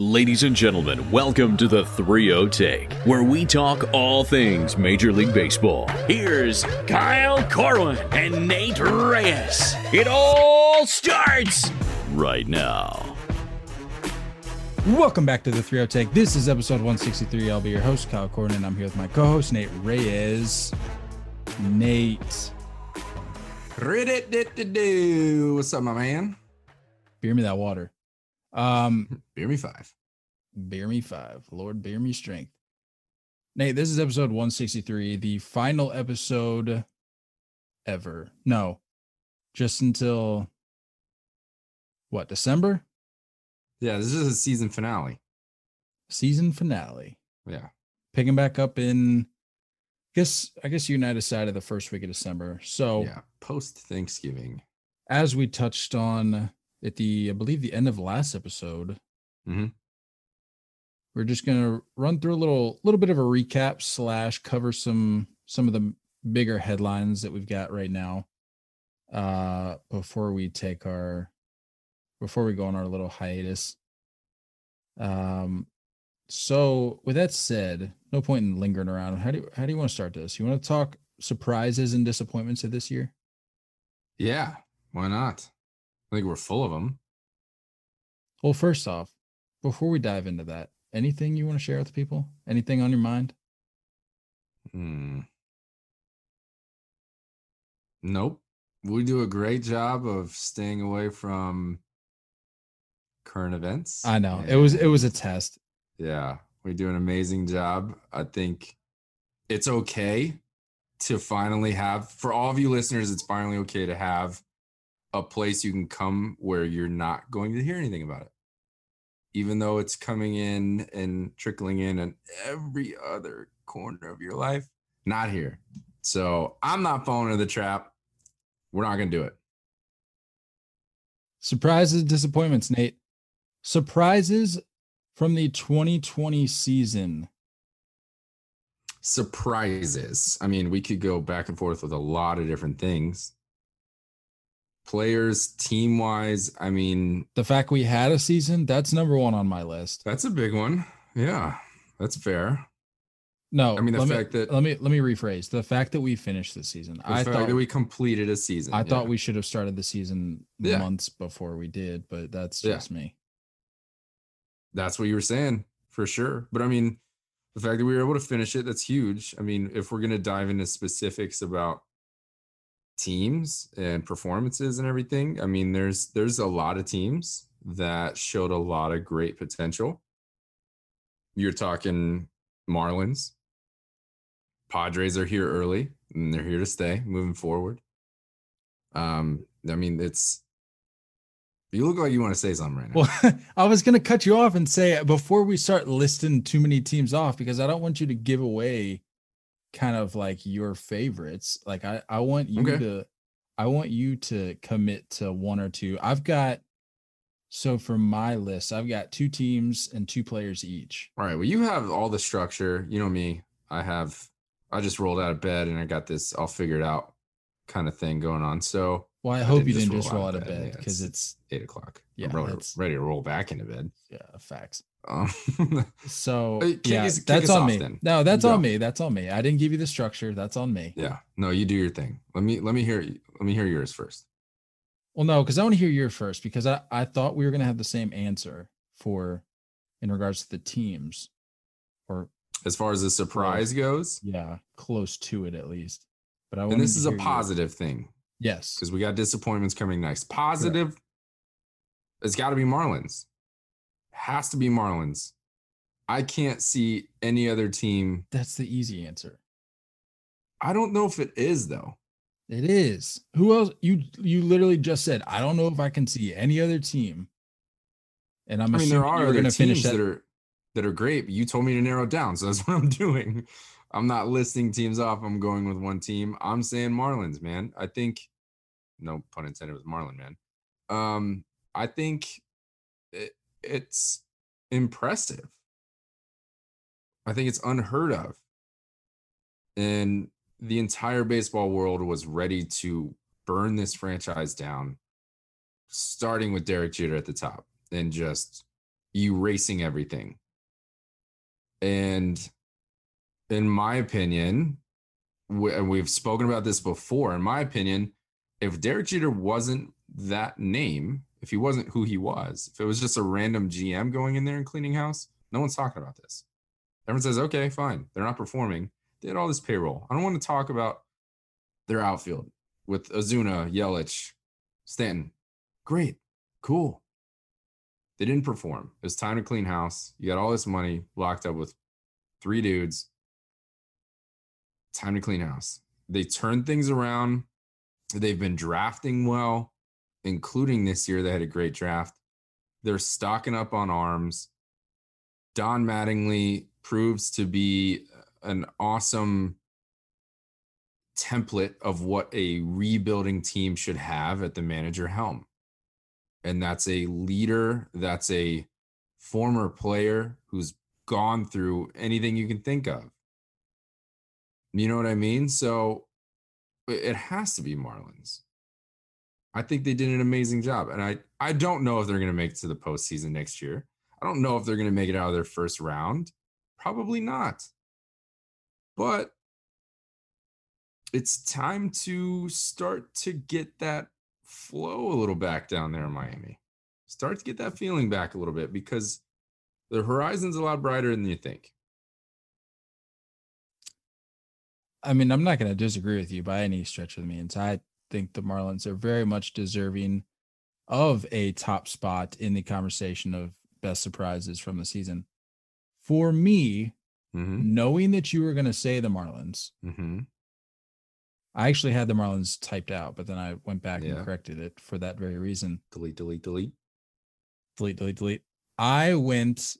Ladies and gentlemen, welcome to the 3 Take, where we talk all things Major League Baseball. Here's Kyle Corwin and Nate Reyes. It all starts right now. Welcome back to the 3 Take. This is episode 163. I'll be your host, Kyle Corwin, and I'm here with my co host, Nate Reyes. Nate. What's up, my man? beer me that water. Um, Beer me five. beer me five. Lord, beer me strength. Nate, this is episode 163, the final episode ever. No, just until what, December? Yeah, this is a season finale. Season finale. Yeah. Picking back up in I guess I guess you and I decided the first week of December. So Yeah. Post Thanksgiving. as we touched on at the I believe the end of last episode, Mhm. we're just gonna run through a little little bit of a recap slash cover some some of the bigger headlines that we've got right now. Uh before we take our before we go on our little hiatus. Um so with that said, no point in lingering around. How do you how do you want to start this? You want to talk surprises and disappointments of this year? Yeah. Why not? I think we're full of them. Well, first off, before we dive into that, anything you want to share with people? Anything on your mind? Hmm. Nope. We do a great job of staying away from current events. I know. It was it was a test. Yeah, we do an amazing job. I think it's okay to finally have, for all of you listeners, it's finally okay to have a place you can come where you're not going to hear anything about it. Even though it's coming in and trickling in in every other corner of your life, not here. So I'm not falling into the trap. We're not going to do it. Surprises, disappointments, Nate. Surprises from the 2020 season. surprises. I mean, we could go back and forth with a lot of different things. Players, team wise, I mean, The fact we had a season, that's number one on my list. that's a big one. Yeah, that's fair. No, I mean, the let fact me, that- let me let me rephrase. The fact that we finished the season. The I fact thought that we completed a season. I yeah. thought we should have started the season Yeah. months before we did, but that's Yeah. just me. that's what you were saying for sure. But I mean, the fact that we were able to finish it, that's huge. I mean, if we're going to dive into specifics about teams and performances and everything, I mean, there's there's a lot of teams that showed a lot of great potential. You're talking Marlins. Padres are here early and they're here to stay moving forward. Um, I mean, it's you look like you want to say something right now. Well, I was going to cut you off and say before we start listing too many teams off because I don't want you to give away kind of like your favorites. Like I I want you Okay. to I want you to commit to one or two. I've got so for my list, I've got two teams and two players each. All right. Well, you have all the structure. You know me. I have. I just rolled out of bed and I got this. I'll figure it out, kind of thing going on. So Well, I I hope you didn't just roll out of bed, because it's- eight o'clock. Yeah, I'm ready, ready to roll back into bed. yeah, facts. Um, So kick yeah, us- that's on me. then. No, that's You on me. That's on me. I didn't give you the structure. That's on me. yeah. No, you do your thing. Let me let me hear let me hear yours first. Well, no, because I want to hear your first because I, I thought we were going to have the same answer for in regards to the teams or As far as the surprise goes, yeah, close to it at least. But I and this is a positive thing Yes. because we got disappointments coming next. Positive, it's got to be Marlins. Has to be Marlins. I can't see any other team. That's the easy answer. I don't know if it is though. It is. Who else you you literally just said, I don't know if I can see any other team. And I'm I mean, there are other going to finish teams that. that are that are great. But you told me to narrow it down, so that's what I'm doing. I'm not listing teams off. I'm going with one team. I'm saying Marlins, man. I think, no pun intended with Marlin, man. Um, I think it, it's impressive. I think it's unheard of. And the entire baseball world was ready to burn this franchise down, starting with Derek Jeter at the top and just erasing everything. And in my opinion, and we've spoken about this before. In my opinion, if Derek Jeter wasn't that name, if he wasn't who he was, if it was just a random GM going in there and cleaning house, no one's talking about this. Everyone says, okay, fine. They're not performing. They had all this payroll. I don't want to talk about their outfield with Ozuna, Yelich, Stanton. Great. Cool. They didn't perform. It was time to clean house. You got all this money locked up with three dudes. Time to clean house. They turned things around. They've been drafting well, including this year. They had a great draft. They're stocking up on arms. Don Mattingly proves to be uh, an awesome template of what a rebuilding team should have at the manager helm. And that's a leader, that's a former player who's gone through anything you can think of. You know what I mean? So it has to be Marlins. I think they did an amazing job. And I, I don't know if they're going to make it to the postseason next year. I don't know if they're going to make it out of their first round. Probably not. But it's time to start to get that flow a little back down there in Miami. Start to get that feeling back a little bit because the horizon's a lot brighter than you think. I mean, I'm not going to disagree with you by any stretch of the means. I think the Marlins are very much deserving of a top spot in the conversation of best surprises from the season. For me, mm-hmm. knowing that you were going to say the Marlins, mm-hmm. I actually had the Marlins typed out, but then I went back yeah. and corrected it for that very reason. Delete, delete, delete. Delete, delete, delete. I went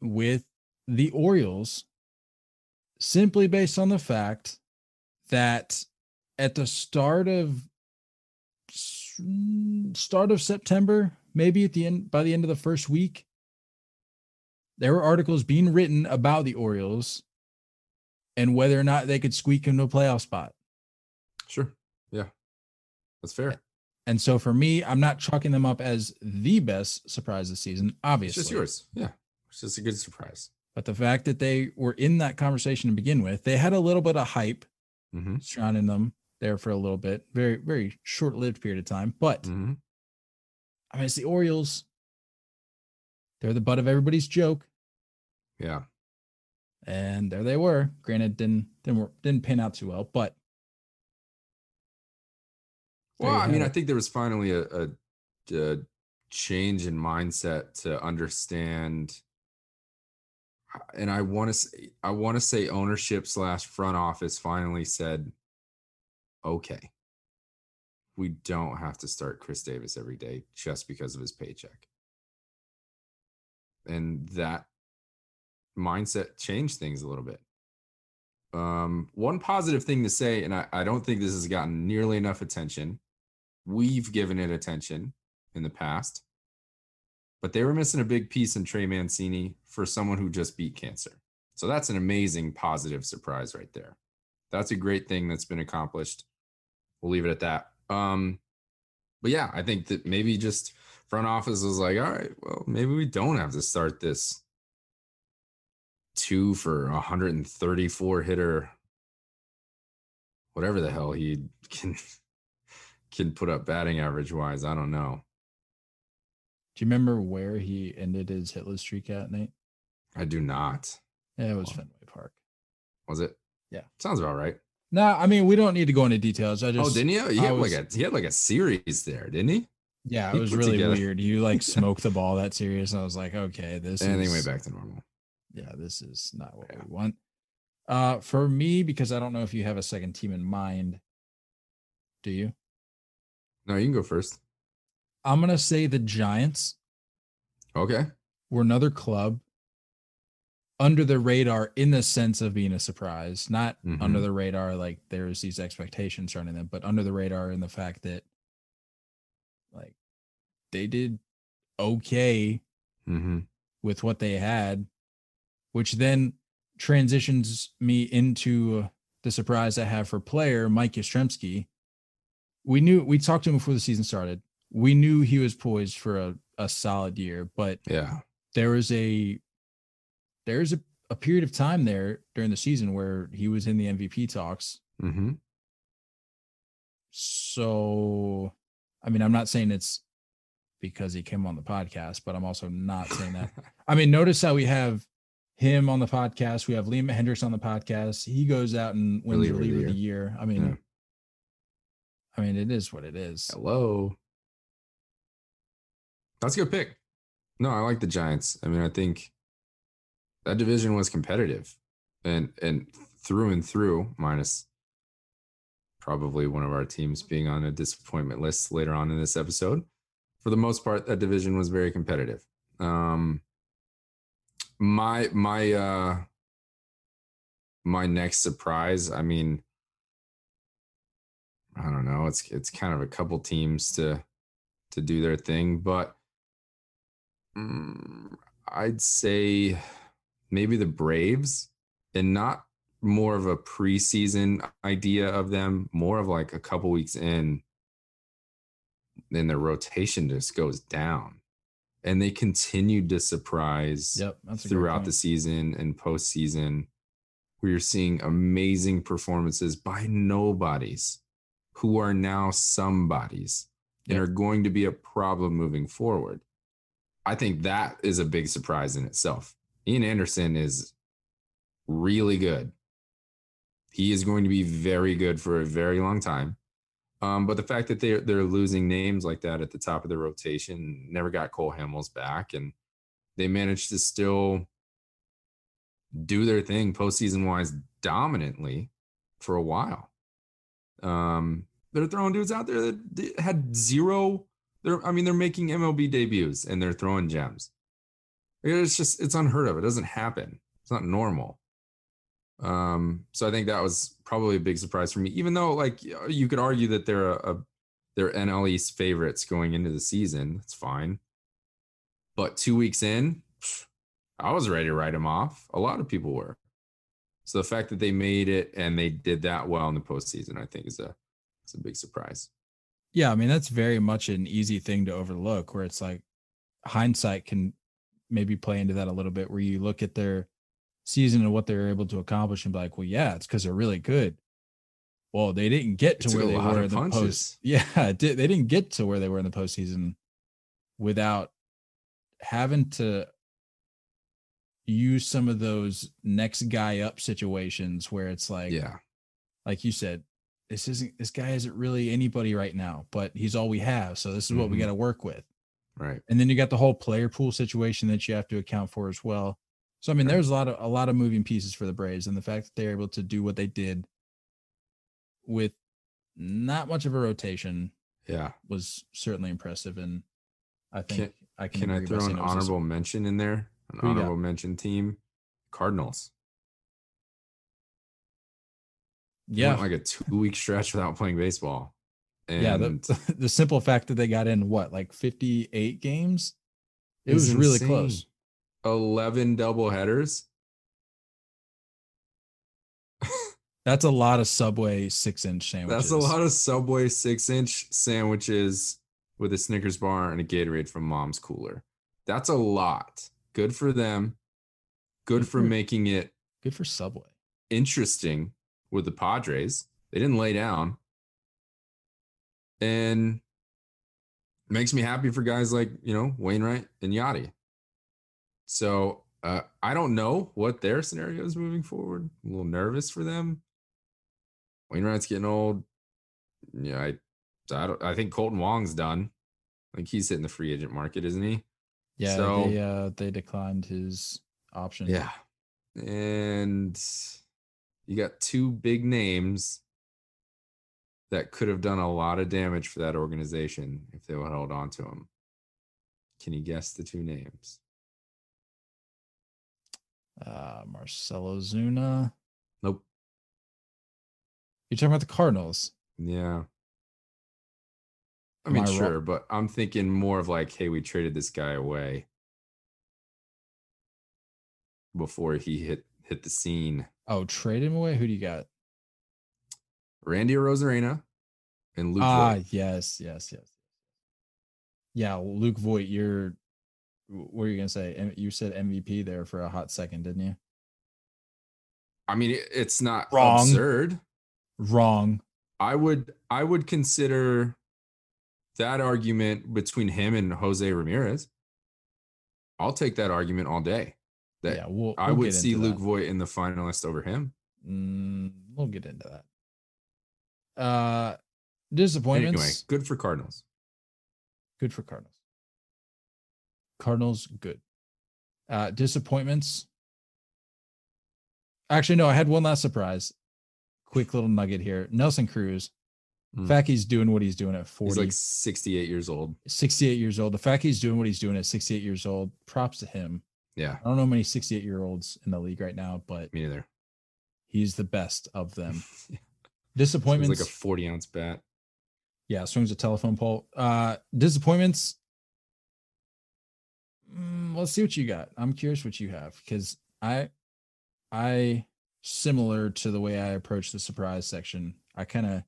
with the Orioles simply based on the fact that at the start of start of September, maybe at the end by the end of the first week, there were articles being written about the Orioles and whether or not they could squeak into a playoff spot. Sure. Yeah. That's fair. And so for me, I'm not chalking them up as the best surprise this season, obviously. It's just yours. Yeah. It's just a good surprise. But the fact that they were in that conversation to begin with, they had a little bit of hype mm-hmm. surrounding them there for a little bit, very, very short lived period of time. But mm-hmm. I mean, it's the Orioles. They're the butt of everybody's joke. Yeah. And there they were. Granted, didn't didn't didn't pan out too well, but well, I mean. I think there was finally a, a, a change in mindset to understand and I want to say I want to say ownership slash front office finally said, okay, we don't have to start Chris Davis every day just because of his paycheck. And that mindset changed things a little bit. Um, one positive thing to say, and I, I don't think this has gotten nearly enough attention. We've given it attention in the past, but they were missing a big piece in Trey Mancini for someone who just beat cancer. So that's an amazing positive surprise right there. That's a great thing that's been accomplished. We'll leave it at that. Um, but yeah, I think that maybe just front office was like, all right, well, maybe we don't have to start this two for 134 hitter, whatever the hell he can can put up batting average wise. I don't know. Do you remember where he ended his hitless streak at, Nate? I do not. Yeah, it was Fenway Park. Was it? Yeah. Sounds about right. No, I mean we don't need to go into details. I oh, just Oh, didn't you? He had was, like a he had like a series there, didn't he? Yeah, it he was really together. weird. You like smoked the ball that serious. I was like, okay, this and is went back to normal. Yeah, this is not what yeah. we want. Uh for me, because I don't know if you have a second team in mind. Do you? No, you can go first. I'm gonna say the Giants. Okay. We're another club under the radar in the sense of being a surprise, not mm-hmm. under the radar like there's these expectations surrounding them, but under the radar in the fact that like they did okay mm-hmm. with what they had, which then transitions me into the surprise I have for player Mike Yastrzemski. We knew we talked to him before the season started. We knew he was poised for a, a solid year, but yeah, there was a there's a, a period of time there during the season where he was in the MVP talks. Mm-hmm. So, I mean, I'm not saying it's because he came on the podcast, but I'm also not saying that. I mean, notice how we have him on the podcast. We have Liam Hendriks on the podcast. He goes out and wins Reliever the reliever of the year. I mean, Yeah. I mean, it is what it is. Hello. That's a good pick. No, I like the Giants. I mean, I think that division was competitive and and through and through, minus probably one of our teams being on a disappointment list later on in this episode. For the most part, that division was very competitive. Um my my uh my next surprise, I mean, I don't know. It's it's kind of a couple teams to to do their thing, but mm, I'd say maybe the Braves, and not more of a preseason idea of them, more of like a couple weeks in, then their rotation just goes down, and they continued to surprise Yep, that's a great throughout the season and postseason, where you're seeing amazing performances by nobodies who are now somebodies and are going to be a problem moving forward. I think that is a big surprise in itself. Ian Anderson is really good. He is going to be very good for a very long time. Um, but the fact that they're they're losing names like that at the top of the rotation, never got Cole Hamels back, and they managed to still do their thing postseason wise dominantly for a while. Um, they're throwing dudes out there that had zero. They're, I mean, they're making MLB debuts and they're throwing gems. It's just, it's unheard of. It doesn't happen. It's not normal. Um, so I think that was probably a big surprise for me. Even though, like, you could argue that they're a, a they're NL East favorites going into the season. That's fine. But two weeks in, I was ready to write them off. A lot of people were. So the fact that they made it and they did that well in the postseason, I think, is a is a big surprise. Yeah, I mean that's very much an easy thing to overlook where it's like hindsight can maybe play into that a little bit where you look at their season and what they're able to accomplish and be like, well, yeah, it's because they're really good. Well, they didn't get to took where they were in the post. Yeah, did- they didn't get to where they were in the postseason without having to use some of those next guy up situations where it's like, yeah, like you said, this isn't this guy isn't really anybody right now, but he's all we have. So this is what we Mhm. got to work with. right. And then you got the whole player pool situation that you have to account for as well. So I mean, Right. there's a lot of a lot of moving pieces for the Braves, and the fact that they're able to do what they did with not much of a rotation Yeah. was certainly impressive. And I think Can- I can Can I throw an saying it was a- honorable mention in there? An honorable mention team, Cardinals. Yeah, like a two week stretch without playing baseball. And yeah. The, the simple fact that they got in what like 58 games, it was really close. 11 double headers. That's a lot of Subway six inch sandwiches. That's a lot of Subway six inch sandwiches with a Snickers bar and a Gatorade from mom's cooler. That's a lot. Good for them. Good Good for for- making it Good for Subway. interesting with the Padres. They didn't lay down. And makes me happy for guys like, you know, Wainwright and Yadi. So uh, I don't know what their scenario is moving forward. I'm a little nervous for them. Wainwright's getting old. Yeah, I, I, don't, I think Kolten Wong's done. I think he's hitting the free agent market, isn't he? Yeah, So- they uh they declined his option. Yeah. And you got two big names that could have done a lot of damage for that organization if they would held on to them. Can you guess the two names? Uh Marcell Ozuna. Nope. You're talking about the Cardinals. Yeah. I Am mean, I wrong? sure, but I'm thinking more of like, hey, we traded this guy away before he hit hit the scene. Oh, trade him away. Who do you got? Randy Arozarena and Luke ah, Voit. yes, yes, yes. Yeah, Luke Voit, you're what were you gonna say? You said MVP there for a hot second, didn't you? I mean, it's not Wrong. absurd. Wrong. I would I would consider that argument between him and Jose Ramirez. I'll take that argument all day. That yeah, we'll. I we'll would see Luke that. Voit in the finalist over him. Mm, we'll get into that. Uh, Anyway, disappointments. good for Cardinals. Good for Cardinals. Cardinals, good. Uh, disappointments. Actually, no, I had one last surprise. Quick little nugget here. Nelson Cruz. The Mm. fact he's doing what he's doing at 40, He's like 68 years old. 68 years old. The fact he's doing what he's doing at 68 years old, props to him. Yeah, I don't know many 68 year olds in the league right now, but me neither. he's the best of them. Swings Disappointments. like a 40 ounce bat. yeah, swings a telephone pole. Uh disappointments. Mm, let's see what you got. I'm curious what you have because I I similar to the way I approach the surprise section. I kind of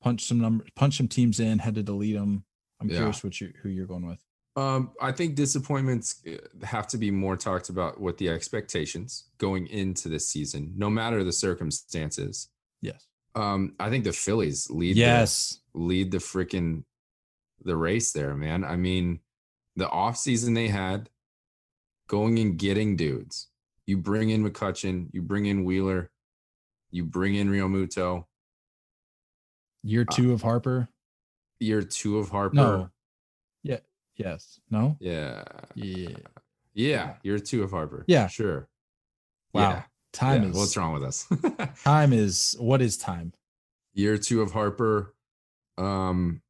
punch some numbers, punch some teams in, had to delete them. I'm Yeah. curious what you who you're going with. Um, I think disappointments uh, have to be more talked about with the expectations going into this season, no matter the circumstances. Yes. Um, I think the Phillies lead. the- Yes. lead the freaking the race there, man. I mean, the offseason they had going and getting dudes. You bring in McCutchen, you bring in Wheeler, you bring in Realmuto, Year Uh, two of Harper. year two of Harper. No. Yes. No. Yeah. Yeah. Yeah. Year two of Harper. Yeah. Sure. Wow. Yeah. Time Yeah, is What's wrong with us? time is what is time? year two of Harper. Um,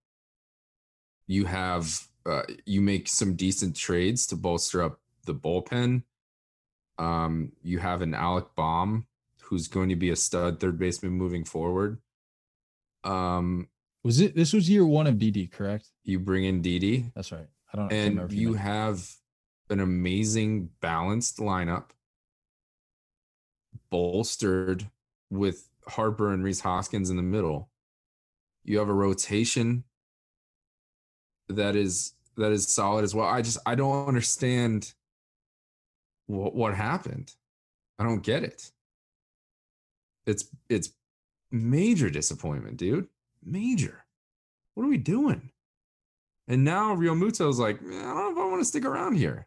you have uh, you make some decent trades to bolster up the bullpen. Um, you have an Alec Bohm who's going to be a stud third baseman moving forward. Um, Was it this was year one of Didi, correct? you bring in Didi. That's right. I don't and you meant- have an amazing balanced lineup bolstered with Harper and Rhys Hoskins in the middle. You have a rotation that is that is solid as well. I just I don't understand what what happened. I don't get it. It's it's major disappointment, dude. Major. What are we doing? And now Realmuto's like, I don't know if I want to stick around here.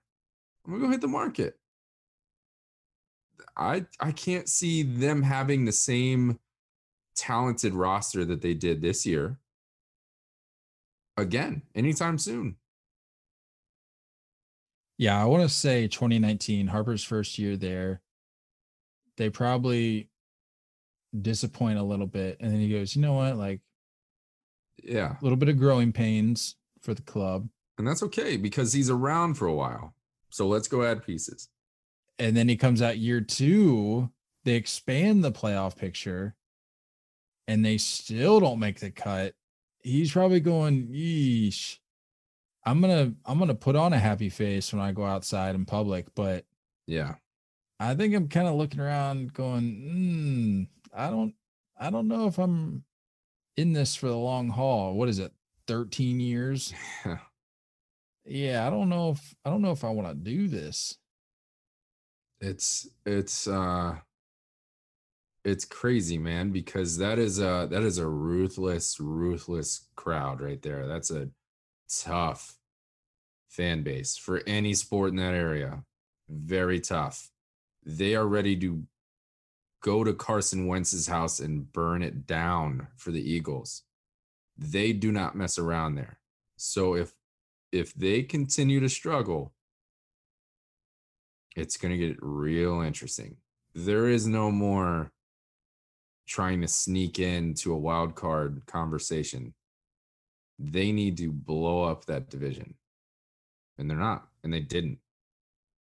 I'm gonna go hit the market. I I can't see them having the same talented roster that they did this year again anytime soon. Yeah, I want to say 2019, Harper's first year there. They probably disappoint a little bit. And then he goes, you know what? Like Yeah. a little bit of growing pains for the club. And that's okay because he's around for a while. So let's go add pieces. And then he comes out year two. They expand the playoff picture and they still don't make the cut. He's probably going, yeesh. I'm gonna I'm gonna put on a happy face when I go outside in public, but Yeah. I think I'm kind of looking around going, mm, I don't I don't know if I'm in this for the long haul. What is it? 13 years? Yeah, I don't know if I don't know if I want to do this. it's it's uh it's crazy man because that is a that is a ruthless ruthless crowd right there that's a tough fan base for any sport in that area very tough they are ready to go to Carson Wentz's house and burn it down for the Eagles they do not mess around there so if if they continue to struggle it's going to get real interesting. There is no more trying to sneak into a wild card conversation. They need to blow up that division. And they're not, and they didn't.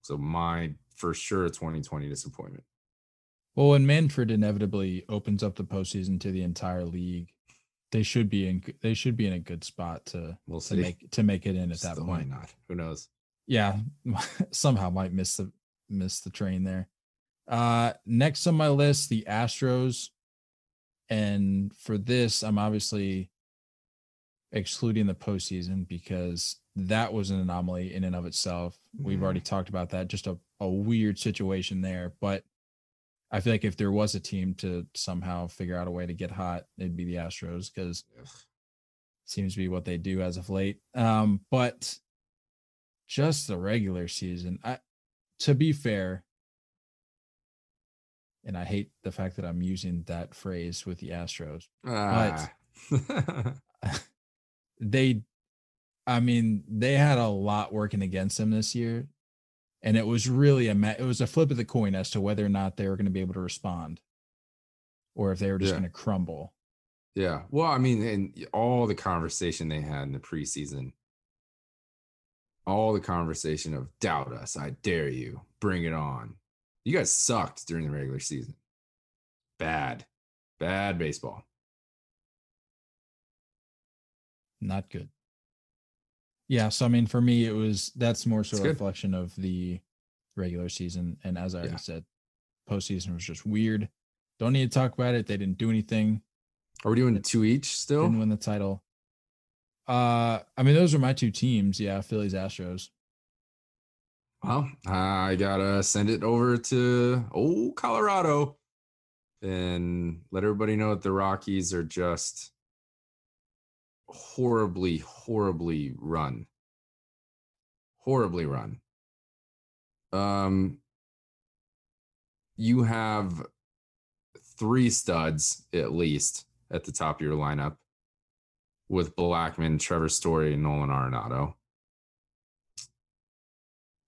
So my for sure 2020 disappointment. Well, when Manfred inevitably opens up the postseason to the entire league, they should be in they should be in a good spot to We'll to make to make it in at that point. might not. Who knows? Yeah, somehow might miss the miss the train there. Uh next on my list, the Astros. And for this, I'm obviously excluding the postseason because that was an anomaly in and of itself. We've Mhm. already talked about that. Just a, a weird situation there. But I feel like if there was a team to somehow figure out a way to get hot, it'd be the Astros because seems to be what they do as of late. Um, but just the regular season, I to be fair, and I hate the fact that I'm using that phrase with the Astros. Ah. They I mean, they had a lot working against them this year. And it was really a it was a flip of the coin as to whether or not they were going to be able to respond or if they were just Yeah. going to crumble. yeah. Well, I mean, and all the conversation they had in the preseason, all the conversation of doubt us, I dare you, bring it on. You guys sucked during the regular season. Bad, bad baseball. Not good. Yeah, so I mean for me it was that's more so It's a good. reflection of the regular season and as I already Yeah. said, postseason was just weird. Don't need to talk about it. They didn't do anything. Are we doing two each still? Didn't win the title. Uh I mean those are my two teams. Yeah, Phillies Astros. Well, I gotta send it over to old Colorado and let everybody know that the Rockies are just horribly, horribly run. Horribly run. Um, you have three studs at least at the top of your lineup with Blackmon, Trevor Story, and Nolan Arenado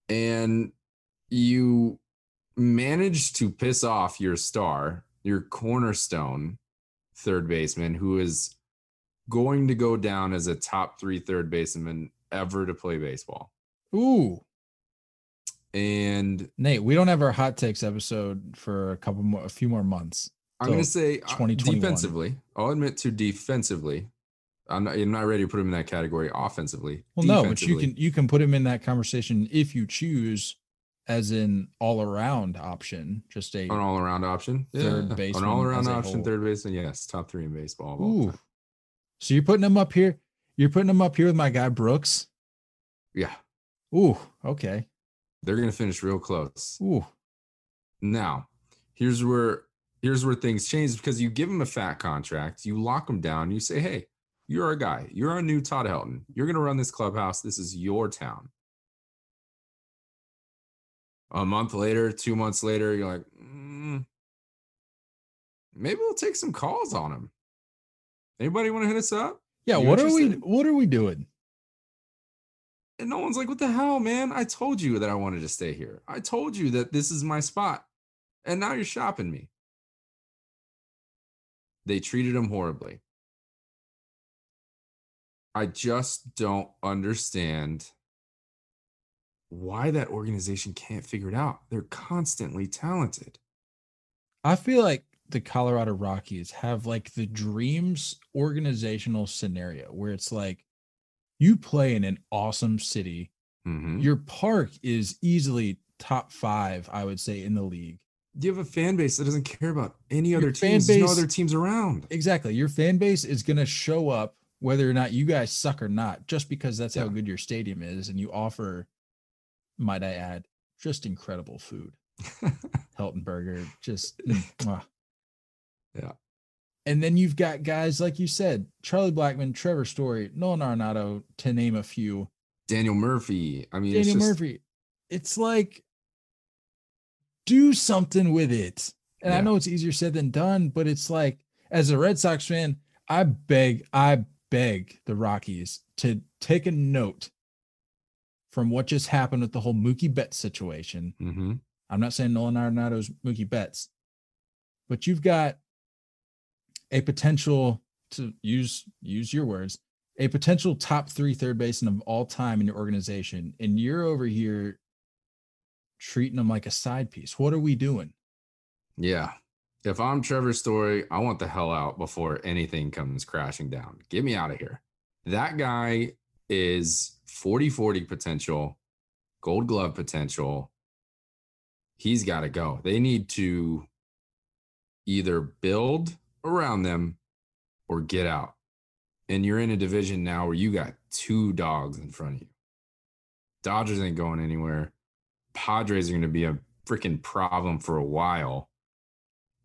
and you manage to piss off your star, your cornerstone third baseman, who is going to go down as a top three third baseman ever to play baseball. Ooh. And Nate, we don't have our hot takes episode for a couple more a few more months. I'm So, going to say uh, 2021. defensively, I'll admit to defensively. I'm not, I'm not ready to put him in that category offensively. Well, no, but you can you can put him in that conversation if you choose as an all around option. Just a an all around option. Third Yeah, baseman An all around option, whole. third baseman. Yes, top three in baseball. ooh. So you're putting him up here. You're putting him up here with my guy Brooks. Yeah, Ooh, okay. they're going to finish real close. Ooh, Now, here's where here's where things change because you give him a fat contract, you lock him down, you say, "Hey, you're our guy. You're our new Todd Helton. You're going to run this clubhouse. This is your town." A month later, two months later, you're like, mm, maybe we'll take some calls on him. Anybody want to hit us up? yeah. You what are we? What are we doing? And no one's like, what the hell, man? I told you that I wanted to stay here. I told you that this is my spot. And now you're shopping me. They treated him horribly. I just don't understand why that organization can't figure it out. They're constantly talented. I feel like the Colorado Rockies have like the dreams organizational scenario where it's like you play in an awesome city. Mhm. Your park is easily top five, I would say, in the league. You have a fan base that doesn't care about any Your other teams. There's no other teams around. Exactly. Your fan base is going to show up whether or not you guys suck or not, just because that's how good your stadium is. And you offer, might I add, just incredible food. Helton Burger, just mwah. Yeah. And then you've got guys like you said, Charlie Blackmon, Trevor Story, Nolan Arenado, to name a few. Daniel Murphy. I mean, it's Daniel just- Murphy. It's like do something with it. And I know it's easier said than done, but it's like as a Red Sox fan, I beg, I beg the Rockies to take a note from what just happened with the whole Mookie Betts situation. Mhm. I'm not saying Nolan Arenado's Mookie Betts, but you've got a potential to use use your words, a potential top three third baseman of all time in your organization, and you're over here treating them like a side piece. What are we doing? Yeah. If I'm Trevor Story, I want the hell out before anything comes crashing down. Get me out of here. That guy is 40 40 potential, gold glove potential. He's got to go. They need to either build around them or get out. And you're in a division now where you got two dogs in front of you. Dodgers ain't going anywhere. Padres are going to be a freaking problem for a while.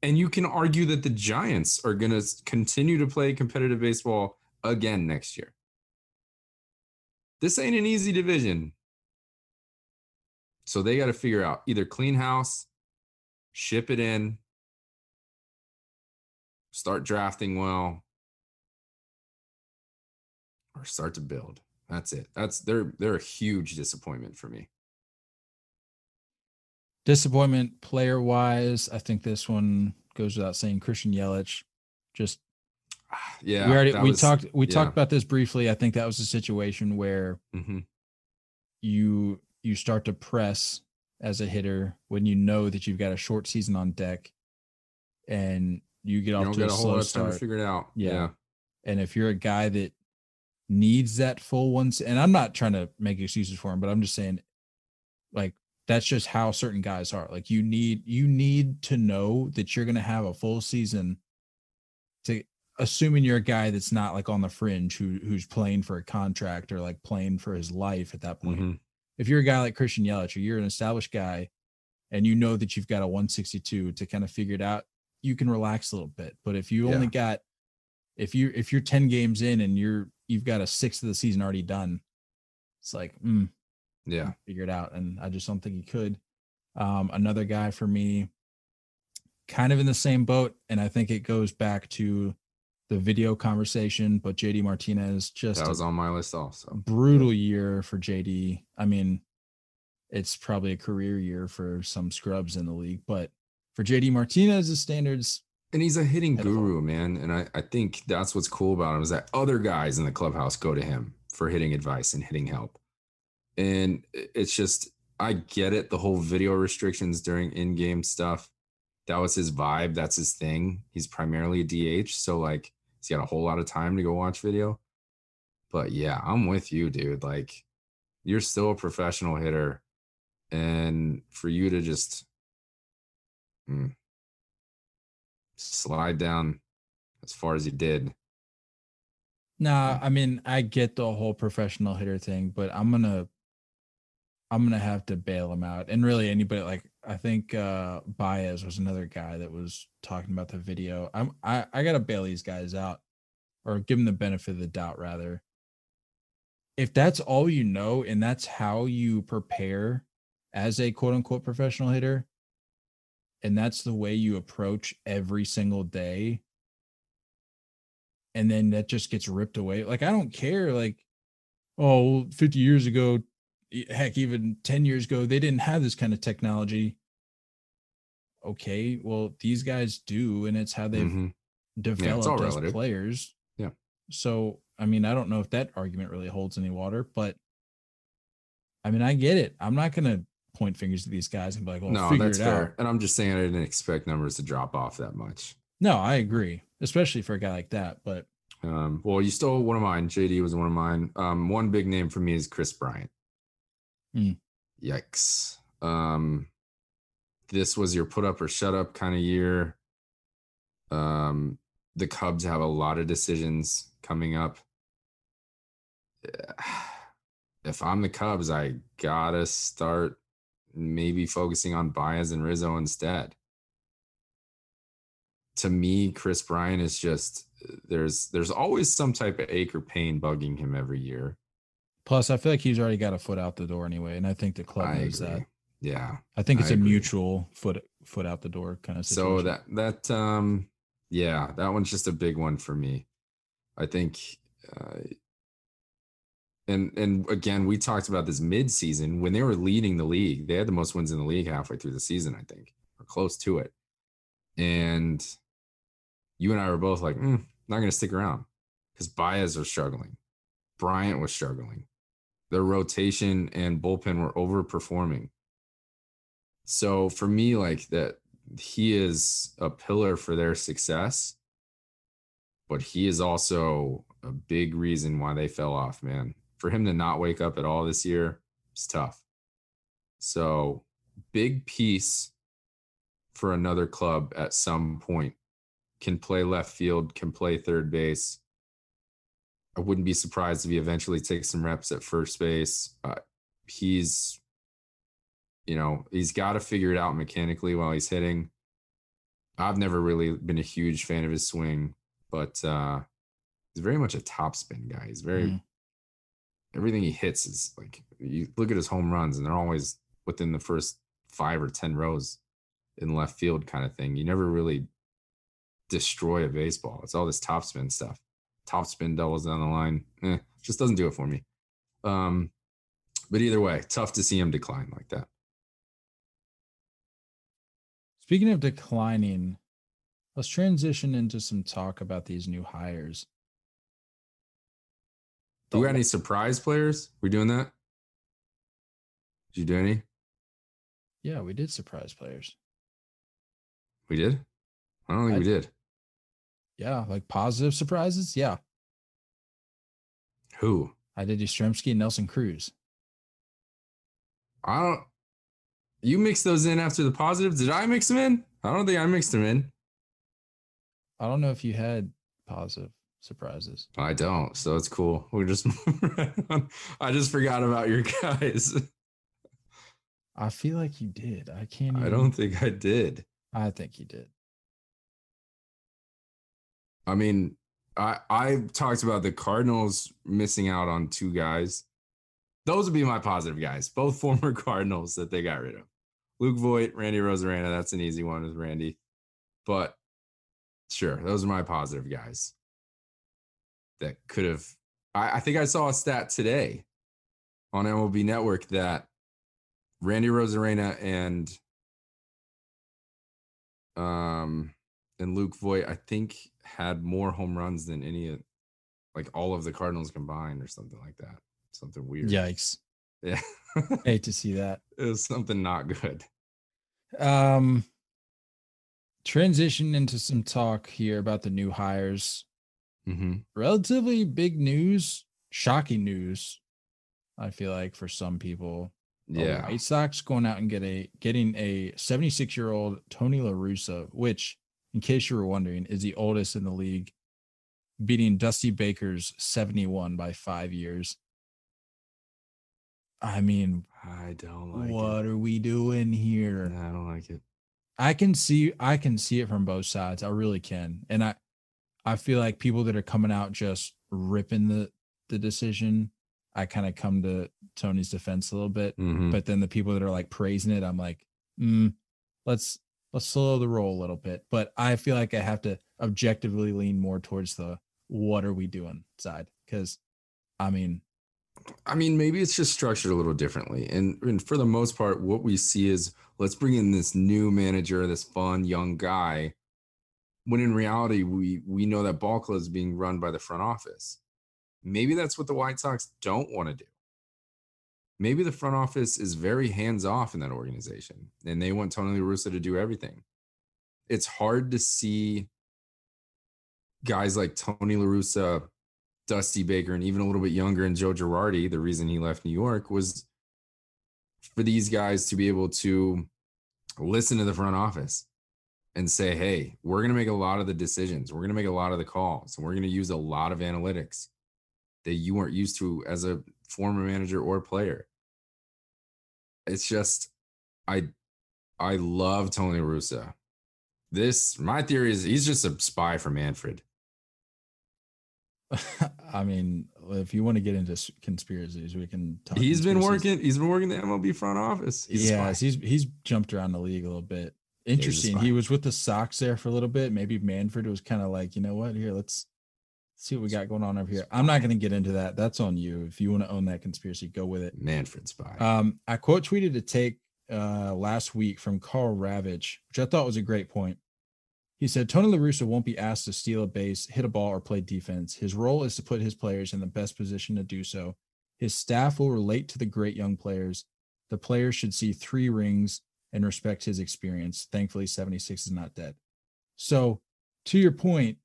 And you can argue that the Giants are going to continue to play competitive baseball again next year. This ain't an easy division. So they got to figure out either clean house, ship it in, start drafting well, or start to build. That's it. That's they're they're a huge disappointment for me. Disappointment player wise, I think this one goes without saying. Christian Yelich, just yeah. we already we was, talked we yeah. talked about this briefly. I think that was a situation where hmm you you start to press as a hitter when you know that you've got a short season on deck, and you get You off don't to a a whole slow lot of time to start. figure it out. Yeah. Yeah. And if you're a guy that needs that full one, and I'm not trying to make excuses for him, but I'm just saying, like that's just how certain guys are. Like you need you need to know that you're gonna have a full season. To assuming you're a guy that's not like on the fringe who who's playing for a contract or like playing for his life at that point. Mhm. If you're a guy like Christian Yelich or you're an established guy, and you know that you've got a 162 to kind of figure it out, you can relax a little bit. But if you Yeah. only got if you if you're 10 games in and you're you've got a sixth of the season already done, it's like, mm, Yeah. figure it out. And I just don't think he could. Um, another guy for me, kind of in the same boat, and I think it goes back to the video conversation, but JD Martinez just That was on my list also. brutal year for JD. I mean, it's probably a career year for some scrubs in the league, but for JD Martinez's standards, And he's a hitting guru, man. And I, I think that's what's cool about him is that other guys in the clubhouse go to him for hitting advice and hitting help. And it's just, I get it. The whole video restrictions during in game stuff, that was his vibe. That's his thing. He's primarily a DH. So, like, he's got a whole lot of time to go watch video. But yeah, I'm with you, dude. Like, you're still a professional hitter. And for you to just, mm, slide down as far as he did. Nah, I mean, I get the whole professional hitter thing, but I'm gonna I'm gonna have to bail him out. And really anybody like I think uh Baez was another guy that was talking about the video. I'm I, I gotta bail these guys out or give them the benefit of the doubt rather. If that's all you know and that's how you prepare as a quote unquote professional hitter, and that's the way you approach every single day, and then that just gets ripped away. Like I don't care. Like, oh, 50 years ago, heck, even 10 years ago, they didn't have this kind of technology. Okay, well, these guys do, and it's how they've Mhm. all developed as relative. players. Yeah. So I mean, I don't know if that argument really holds any water, but I mean, I get it. I'm not gonna point fingers to these guys and be like, "Well, no, figure that's it fair. out." And I'm just saying I didn't expect numbers to drop off that much. No, I agree, especially for a guy like that. But Um, well, you stole one of mine. JD was one of mine. Um, one big name for me is Kris Bryant. Hmm. Yikes. Um, this was your put up or shut up kind of year. Um, the Cubs have a lot of decisions coming up. If I'm the Cubs, I gotta start maybe focusing on Baez and Rizzo instead. To me, Kris Bryant is just there's there's always some type of ache or pain bugging him every year. plus, I feel like he's already got a foot out the door anyway, and I think the club I knows agree. that. Yeah. I think it's I a agree. mutual foot foot out the door kind of situation. So that that um yeah, that one's just a big one for me. I think uh and and again, we talked about this mid-season when they were leading the league. They had the most wins in the league halfway through the season, I think, or close to it. And you and I were both like, mm, not going to stick around because Baez was struggling, Bryant was struggling, their rotation and bullpen were overperforming. So for me, like that, he is a pillar for their success, but he is also a big reason why they fell off, man. For him to not wake up at all this year, it's tough. So, big piece for another club at some point can play left field, can play third base. I wouldn't be surprised if he eventually takes some reps at first base. Uh, he's, you know, he's got to figure it out mechanically while he's hitting. I've never really been a huge fan of his swing, but uh, he's very much a topspin guy. He's very Mhm. Everything he hits is like you look at his home runs and they're always within the first five or ten rows in left field kind of thing. You never really destroy a baseball. It's all this topspin stuff. Topspin doubles down the line. Eh, just doesn't do it for me. Um, but either way, tough to see him decline like that. Speaking of declining, let's transition into some talk about these new hires. Do we got any surprise players? We doing that? Did you do any? Yeah, we did surprise players. We did? I don't think I- we did. Yeah, like positive surprises. Yeah, Who? I did Yastrzemski and Nelson Cruz. I don't. You mixed those in after the positives. Did I mix them in? I don't think I mixed them in. I don't know if you had positive surprises. I don't. So it's cool. We're just. I just forgot about your guys. I feel like you did. I can't. I don't think I did. I think you did. I mean, I I talked about the Cardinals missing out on two guys. Those would be my positive guys, both former Cardinals that they got rid of. Luke Voit, Randy Arozarena. That's an easy one with Randy. But sure, those are my positive guys that could have. I, I think I saw a stat today on MLB Network that Randy Arozarena and um and Luke Voit, I think, had more home runs than any of like all of the Cardinals combined or something like that. Something weird. Yikes! Yeah. Hate to see that. it was something not good. Um, transition into some talk here about the new hires. Mm-hmm. Relatively big news, shocking news. I feel like for some people, The Yeah. White Sox going out and get a getting a 76 year old Tony La Russa, which, in case you were wondering, is the oldest in the league, beating Dusty Baker's 71 by five years. I mean, I don't like what it. are we doing here? I don't like it. I can see I can see it from both sides. I really can. And I I feel like people that are coming out just ripping the the decision, I kind of come to Tony's defense a little bit. Mhm. But then the people that are like praising it, I'm like, mm, let's let's slow the roll a little bit. But I feel like I have to objectively lean more towards the what are we doing side. Cause I mean, I mean, maybe it's just structured a little differently. And, and for the most part, what we see is let's bring in this new manager, this fun young guy. When in reality, we we know that ball club is being run by the front office. Maybe that's what the White Sox don't want to do. Maybe the front office is very hands off in that organization, and they want Tony La to do everything. It's hard to see guys like Tony La Russa, Dusty Baker, and even a little bit younger and Joe Girardi, the reason he left New York was for these guys to be able to listen to the front office and say, hey, we're going to make a lot of the decisions. We're going to make a lot of the calls. And we're going to use a lot of analytics that you weren't used to as a former manager or player. It's just, I, I love Tony La Russa. This, my theory is he's just a spy for Manfred. I mean, if you want to get into conspiracies, we can talk. He's been working. He's been working the MLB front office. He's he's he's jumped around the league a little bit. Interesting. he was with the Sox there for a little bit. Maybe Manfred was kind of like, you know what? Here, let's see what we got going on over here. I'm not going to get into that. That's on you. If you want to own that conspiracy, go with it. Manfred spy. Um, I quote tweeted a take uh, last week from Karl Ravech, which I thought was a great point. He said Tony La Russa won't be asked to steal a base, hit a ball, or play defense. His role is to put his players in the best position to do so. His staff will relate to the great young players. The players should see three rings and respect his experience. Thankfully, 76 is not dead. So, to your point,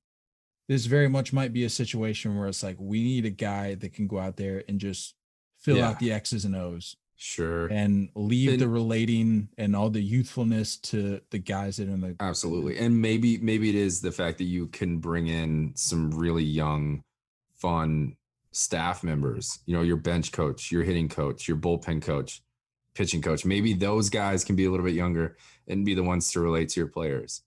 this very much might be a situation where it's like we need a guy that can go out there and just fill Yeah. out the X's and O's sure. and leave And- the relating and all the youthfulness to the guys that are in the Absolutely. And maybe maybe it is the fact that you can bring in some really young, fun staff members, you know, your bench coach, your hitting coach, your bullpen coach, pitching coach. Maybe those guys can be a little bit younger and be the ones to relate to your players.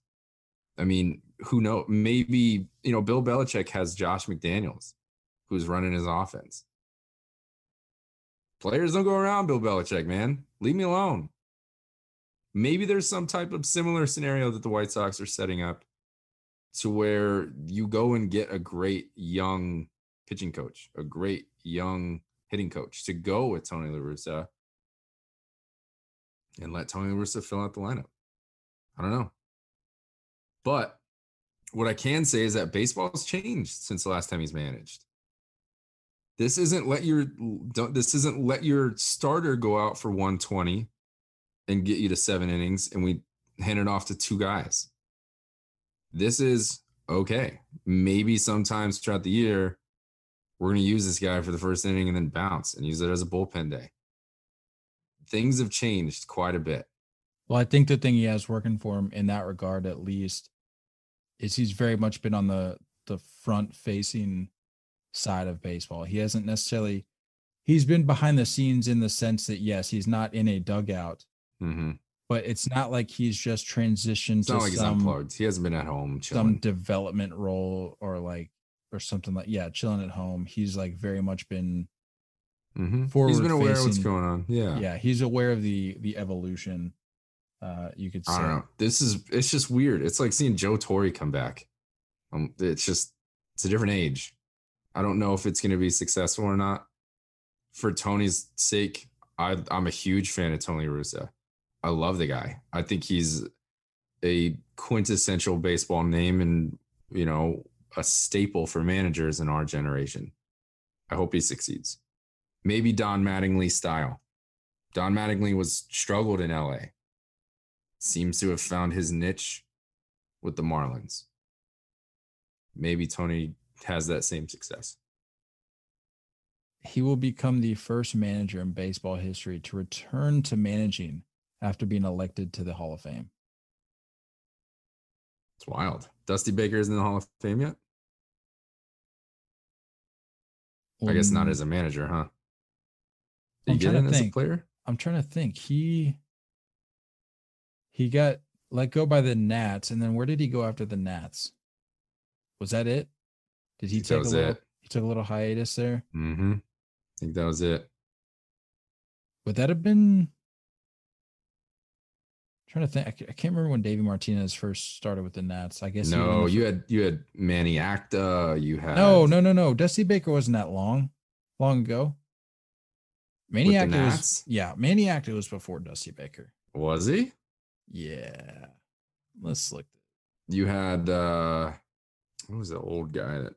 I mean, who know? Maybe, you know, Bill Belichick has Josh McDaniels who's running his offense. Players don't go around Bill Belichick, man. Leave me alone. Maybe there's some type of similar scenario that the White Sox are setting up to where you go and get a great young pitching coach, a great young hitting coach to go with Tony La Russa and let Tony La Russa fill out the lineup. I don't know. But what I can say is that baseball has changed since the last time he's managed. This isn't let your don't this isn't let your starter go out for 120 and get you to seven innings and we hand it off to two guys. This is okay. Maybe sometimes throughout the year, we're going to use this guy for the first inning and then bounce and use it as a bullpen day. Things have changed quite a bit. Well, I think the thing he has working for him in that regard, at least, is he's very much been on the the front facing side of baseball. He hasn't necessarily he's been behind the scenes in the sense that yes, he's not in a dugout, Mm-hmm. but it's not like he's just transitioned It's to not like some. He hasn't been at home chilling. some development role or like or something like yeah, chilling at home. He's like very much been Mhm. He's been aware of what's going on. Yeah. yeah, he's aware of the the evolution. Uh, you could say I don't know. This is it's just weird. It's like seeing Joe Torre come back. Um, it's just it's a different age. I don't know if it's going to be successful or not. For Tony's sake, I I'm a huge fan of Tony Russo. I love the guy. I think he's a quintessential baseball name and you know a staple for managers in our generation. I hope he succeeds. Maybe Don Mattingly style. Don Mattingly was struggled in LA seems to have found his niche with the Marlins. Maybe Tony has that same success. he will become the first manager in baseball history to return to managing after being elected to the Hall of Fame. It's wild. Dusty Baker isn't in the Hall of Fame yet? I guess not Mm, as a manager, huh? Did I'm you get trying in to as a think. player? I'm trying to think. He he got let go by the Nats, and then where did he go after the Nats? Was that it? Did he take a little? it. He took a little hiatus there. Mm-hmm. I think that was it. Would that have been? trying to think. I can't remember when Davey Martinez first started with the Nats. I guess No, you had you had Manny Acta. You had No, no, no, no. Dusty Baker wasn't that long, long ago. Maniac was yeah, Manny Acta was before Dusty Baker. Was he? Yeah. Let's look. You had uh what was the old guy that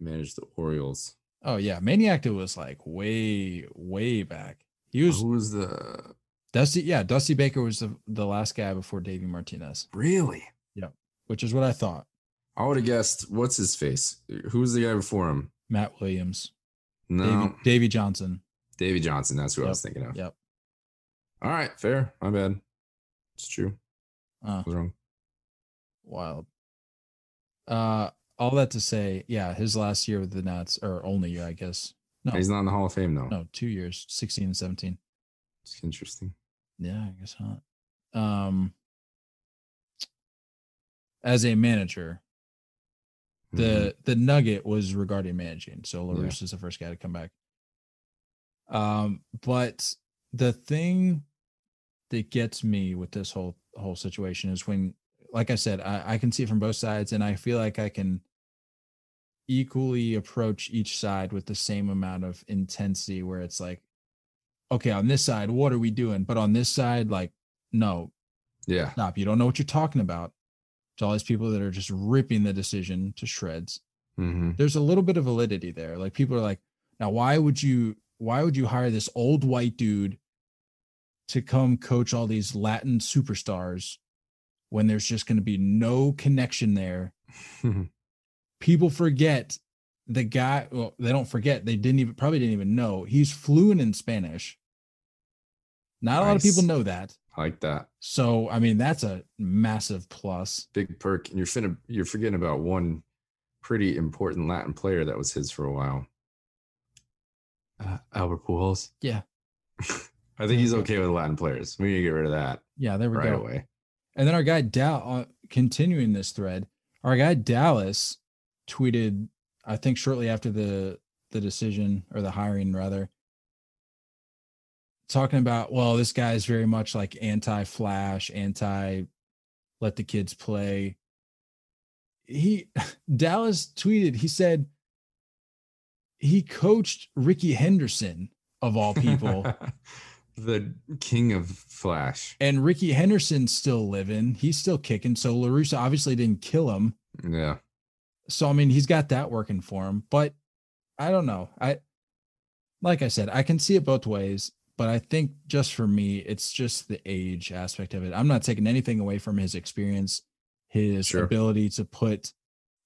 managed the Orioles? Oh yeah, Manny Acta was like way, way back. He was Who was the Dusty. Yeah, Dusty Baker was the, the last guy before Davey Martinez, really? Yeah. Which is what I thought. I would have guessed what's his face? Who was the guy before him? Matt Williams, No, Davey, Davey Johnson. Davy Johnson. That's who I was thinking of. Yep. All right, fair. My bad. It's true. Uh, I was wrong. wild. Uh, all that to say, yeah, his last year with the Nats, or only year, I guess. No, He's not in the Hall of Fame though. no, two years, sixteen and seventeen. It's interesting. Yeah, I guess not. Um, as a manager, the the nugget was regarding managing. So Yeah. LaRussa is the first guy to come back. Um, but the thing that gets me with this whole whole situation is when, like I said, I, I can see it from both sides, and I feel like I can equally approach each side with the same amount of intensity where it's like, okay, on this side, what are we doing? But on this side, like, no, yeah. stop. You don't know what you're talking about. To all these people that are just ripping the decision to shreds. hmm There's a little bit of validity there. Like people are like, now why would you why would you hire this old white dude to come coach all these Latin superstars when there's just going to be no connection there? People forget the guy. Well, they don't forget. They didn't even probably didn't even know he's fluent in Spanish. Not a lot of people know that. I like that. So I mean, that's a massive plus. Big perk. And you're finna, you're forgetting about one pretty important Latin player that was his for a while. Uh, Albert Pujols. Yeah. I think he's okay with Latin players. We need to get rid of that Yeah, there we right go. away. And then our guy Dal, uh, continuing this thread, our guy Dallas tweeted, I think shortly after the the decision or the hiring rather, talking about, well, this guy is very much like anti-flash, anti let the kids play. He Dallas tweeted, he said he coached Rickey Henderson of all people. the king of Flash. and Rickey Henderson's still living. He's still kicking. So LaRussa obviously didn't kill him. Yeah. So I mean, he's got that working for him. But I don't know. I like I said, I can see it both ways, but I think just for me, it's just the age aspect of it. I'm not taking anything away from his experience, his Sure. ability to put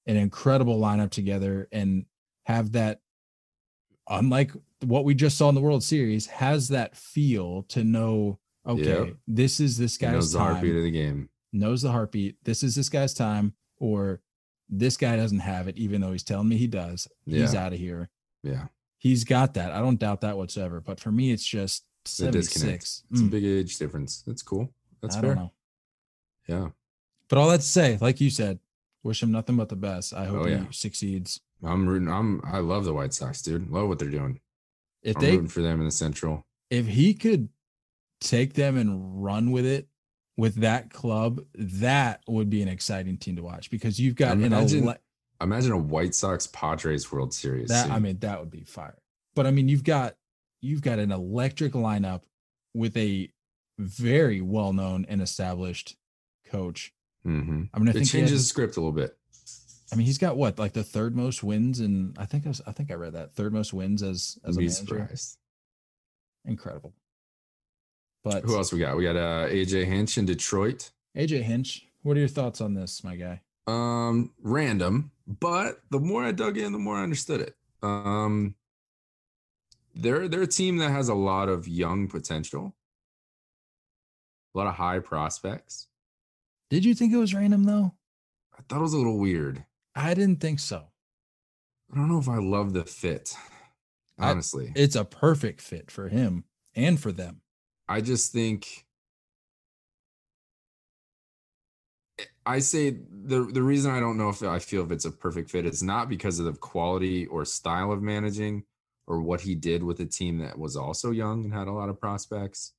an incredible lineup together and have that unlike what we just saw in the World Series, has that feel to know, okay, Yep. this is this He guy's knows the time heartbeat of the game. knows the heartbeat. This is this guy's time, or this guy doesn't have it, even though he's telling me he does. He's out of here. Yeah. He's got that. I don't doubt that whatsoever. But for me, it's just The disconnect. 76. It's a Mm, big age difference. That's cool. That's I fair. don't know. Yeah. But all that to say, like you said, wish him nothing but the best. I hope Oh, yeah. he succeeds. I'm rooting. I'm I love the White Sox, dude. Love what they're doing. If I'm they rooting for them in the Central. if he could take them and run with it with that club, that would be an exciting team to watch because you've got an Imagine- ele- Imagine a White Sox Padres World Series. That. I mean, that would be fire. But I mean, you've got you've got an electric lineup with a very well known and established coach. Mhm. I mean, I it changes has- the script a little bit. I mean, he's got what like the third most wins, and I think I, was, I think I read that third most wins as as a manager. surprised. Incredible. But Who else we got? We got uh, AJ Hinch in Detroit. AJ Hinch, what are your thoughts on this, my guy? Um, random, but the more I dug in, the more I understood it. Um, they're they're a team that has a lot of young potential, a lot of high prospects. Did you think it was random though? I thought it was a little weird. I didn't think so. I don't know if I love the fit. I- Honestly, It's a perfect fit for him and for them. I just think I say the the reason I don't know if I feel if it's a perfect fit is not because of the quality or style of managing or what he did with a team that was also young and had a lot of prospects.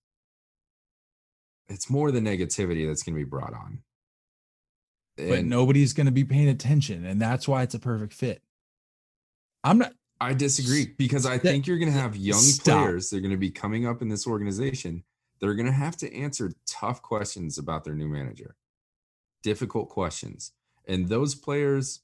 It's more the negativity that's going to be brought on. But And nobody's going to be paying attention, and that's why it's a perfect fit. I'm not. I disagree because I think you're going to have young Stop. players that are going to be coming up in this organization They're going to have to answer tough questions about their new manager, difficult questions. And those players,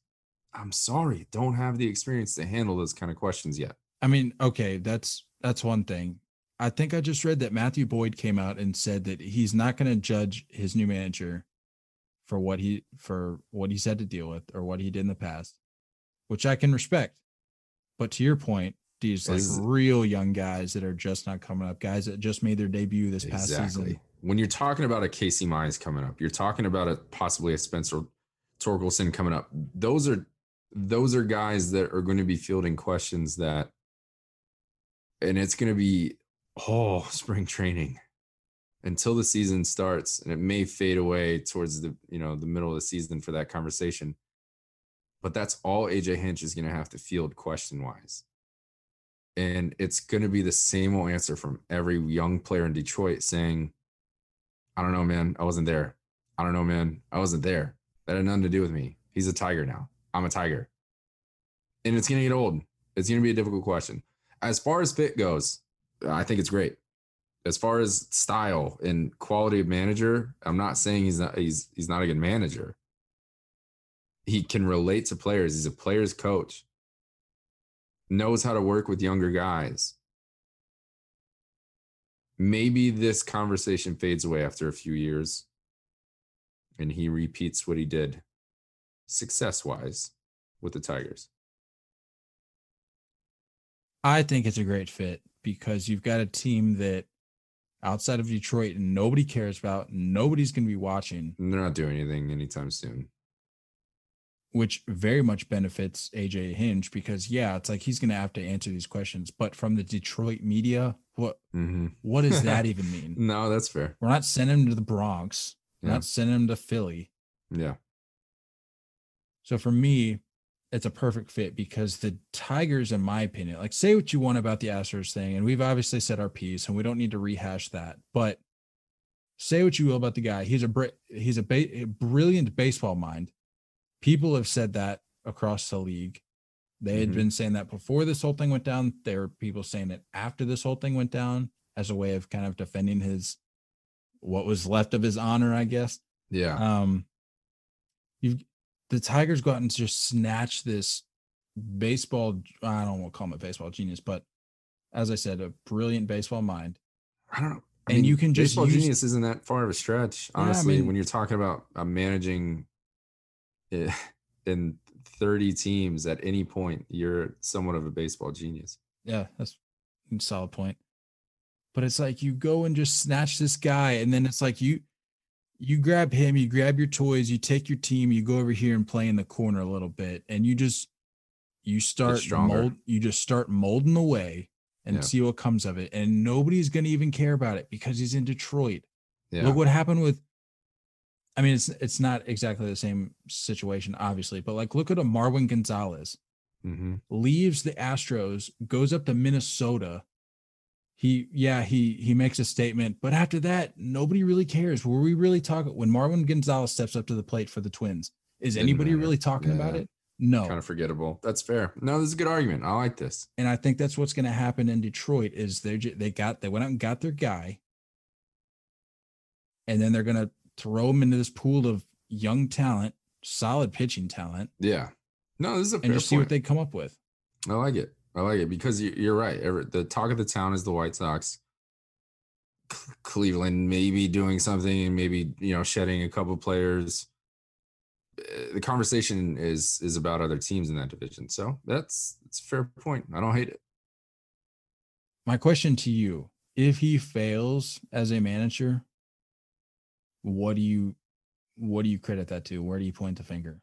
I'm sorry, don't have the experience to handle those kind of questions yet. I mean, okay, that's that's one thing. I think I just read that Matthew Boyd came out and said that he's not going to judge his new manager for what he for what he's had to deal with or what he did in the past, which I can respect. But to your point, these like real young guys that are just not coming up, guys that just made their debut this past season. When you're talking about a Casey Mize coming up, you're talking about a possibly a Spencer Torkelson coming up. Those are those are guys that are going to be fielding questions that and it's going to be oh spring training until the season starts and it may fade away towards the you know the middle of the season for that conversation but that's all aj hinch is going to have to field question wise and it's going to be the same old answer from every young player in detroit saying i don't know man. I wasn't there. I don't know man. I wasn't there. That had nothing to do with me. He's a tiger now. I'm a tiger. And it's going to get old. It's going to be a difficult question. As far as fit goes i think it's great as far as style and quality of manager, I'm not saying he's not he's he's not a good manager. He can relate to players. He's a player's coach. Knows how to work with younger guys. Maybe this conversation fades away after a few years and he repeats what he did success-wise with the Tigers. I think it's a great fit because you've got a team that outside of Detroit nobody cares about, nobody's going to be watching. And they're not doing anything anytime soon. which very much benefits AJ Hinch because yeah, it's like he's going to have to answer these questions. But from the Detroit media, what mm-hmm. what does that even mean? No, that's fair. We're not sending him to the Bronx. We're Yeah. not sending him to Philly. Yeah. So for me, it's a perfect fit because the Tigers, in my opinion, like say what you want about the Astros thing, and we've obviously said our piece, and we don't need to rehash that. But say what you will about the guy, he's a he's a, ba- a brilliant baseball mind. People have said that across the league. They had Mhm. been saying that before this whole thing went down. There were people saying it after this whole thing went down as a way of kind of defending his what was left of his honor, I guess. Yeah. Um, you've the Tigers go out and just snatch this baseball. I don't want to call him a baseball genius, but as I said, a brilliant baseball mind. I don't know. I and you can just baseball use- genius isn't that far of a stretch, Yeah, I honestly. mean- when you're talking about uh, managing i- in 30 teams at any point, you're somewhat of a baseball genius. Yeah, that's a solid point. But it's like you go and just snatch this guy, and then it's like you you grab him, you grab your toys, you take your team, you go over here and play in the corner a little bit, and you just you start mold, you just start molding away and Yeah. see what comes of it. And nobody's gonna even care about it because he's in Detroit. Yeah. Look what happened with. I mean, it's it's not exactly the same situation, obviously, but like look at a Marwin Gonzalez hmm leaves the Astros, goes up to Minnesota. He yeah, he he makes a statement, but after that, nobody really cares. Were we really talking when Marwin Gonzalez steps up to the plate for the Twins? Is anybody really talking about it? No. Kind of forgettable. That's fair. No, this is a good argument. I like this. and I think that's what's going to happen in Detroit is they they got they went out and got their guy, and then they're going to throw him into this pool of young talent, solid pitching talent, Yeah. No, this is a and just see what they come up with. I like it. I like it because you- you're right. The talk of the town is the White Sox. Cleveland maybe doing something, and maybe you know shedding a couple players. Uh, The conversation is is about other teams in that division, so that's it's a fair point. I don't hate it. My question to you: If he fails as a manager, what do you what do you credit that to? Where do you point the finger?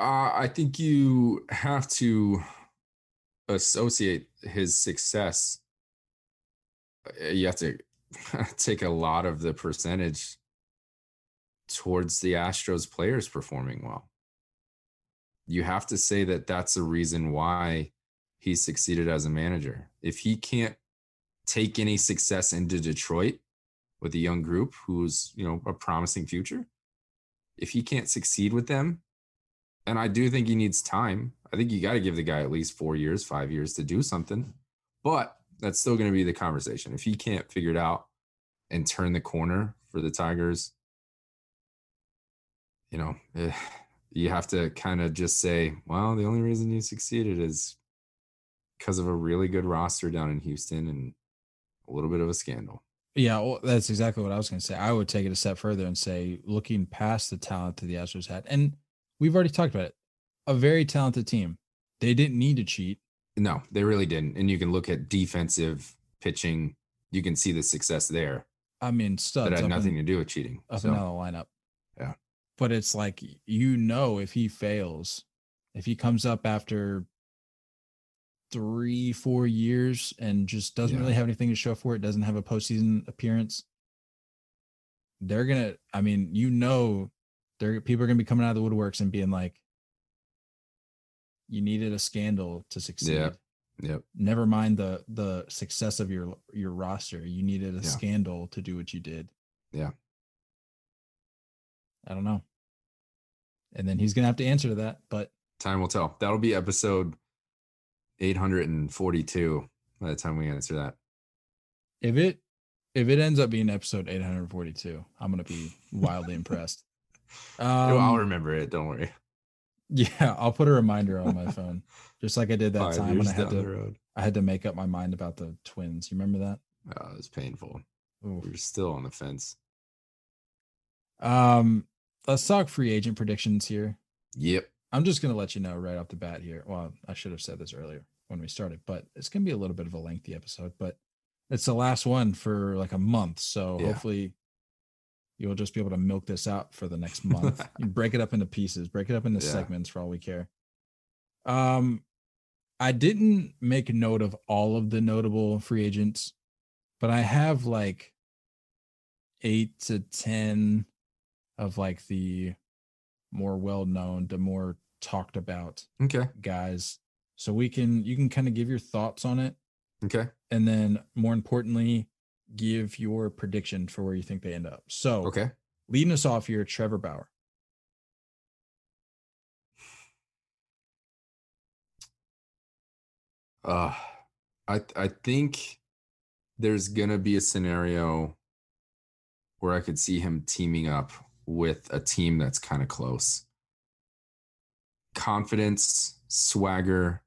Uh, I think you have to associate his success. uh, You have to take a lot of the percentage towards the Astros players performing well. You have to say that that's the reason why he succeeded as a manager. If he can't take any success into Detroit with a young group who's, you know, a promising future, if he can't succeed with them, and I do think he needs time. I think you got to give the guy at least four years, five years to do something. But that's still going to be the conversation. If he can't figure it out and turn the corner for the Tigers, you know, eh, you have to kind of just say, well, the only reason you succeeded is because of a really good roster down in Houston and a little bit of a scandal. Yeah, well, that's exactly what I was going to say. I would take it a step further and say, looking past the talent that the Astros had, and we've already talked about it, a very talented team. They didn't need to cheat. No, they really didn't. And you can look at defensive pitching, you can see the success there. I mean, studs that had nothing in, to do with cheating. up So, and down the lineup. Yeah. but it's like you know, if he fails, if he comes up after three, four years and just doesn't Yeah. really have anything to show for it, doesn't have a postseason appearance, they're gonna. I mean, you know, they're people are gonna be coming out of the woodworks and being like, "You needed a scandal to succeed." Yep. Never mind the the success of your your roster. You needed a Yeah. scandal to do what you did. Yeah. I don't know. And then he's gonna have to answer to that. But Time will tell. That'll be episode 842 by the time we answer that. if it if it ends up being episode 842, I'm gonna be wildly impressed. I'll Um, remember it. Don't worry. yeah, I'll put a reminder on my phone, just like I did that Five time when I had to road. I had to make up my mind about the twins. You remember that? Oh, it was painful. Oof. We were still on the fence. Um, let's talk free agent predictions here. Yep. I'm just gonna let you know right off the bat here. Well, I should have said this earlier when we started, but it's gonna be a little bit of a lengthy episode, but it's the last one for like a month. So Yeah. hopefully You'll just be able to milk this out for the next month. you break it up into pieces, break it up into Yeah. segments for all we care. Um, I didn't make note of all of the notable free agents, but I have like eight to ten of like the more well known, the more talked about Okay. guys. So we can you can kind of give your thoughts on it Okay. and then more importantly, give your prediction for where you think they end up. So Okay. leading us off here, Trevor Bauer. Uh I I think there's gonna be a scenario where I could see him teaming up with a team that's kind of close. Confidence, swagger,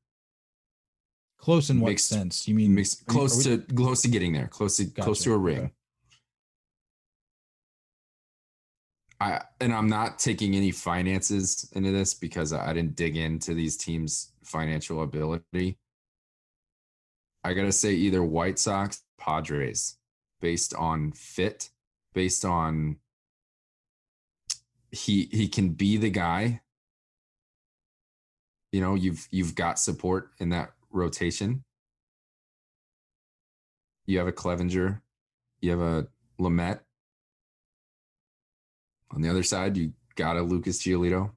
Close in what Mixed- sense? You mean mixed, close we- to close to getting there, close to close to a okay. ring. I and I'm not taking any finances into this because I didn't dig into these teams' financial ability. I gotta say either White Sox, Padres, based on fit, based on he he can be the guy. You know, you've you've got support in that rotation. You have a Clevinger, you have a Lamet. On the other side, you got a Lucas Giolito,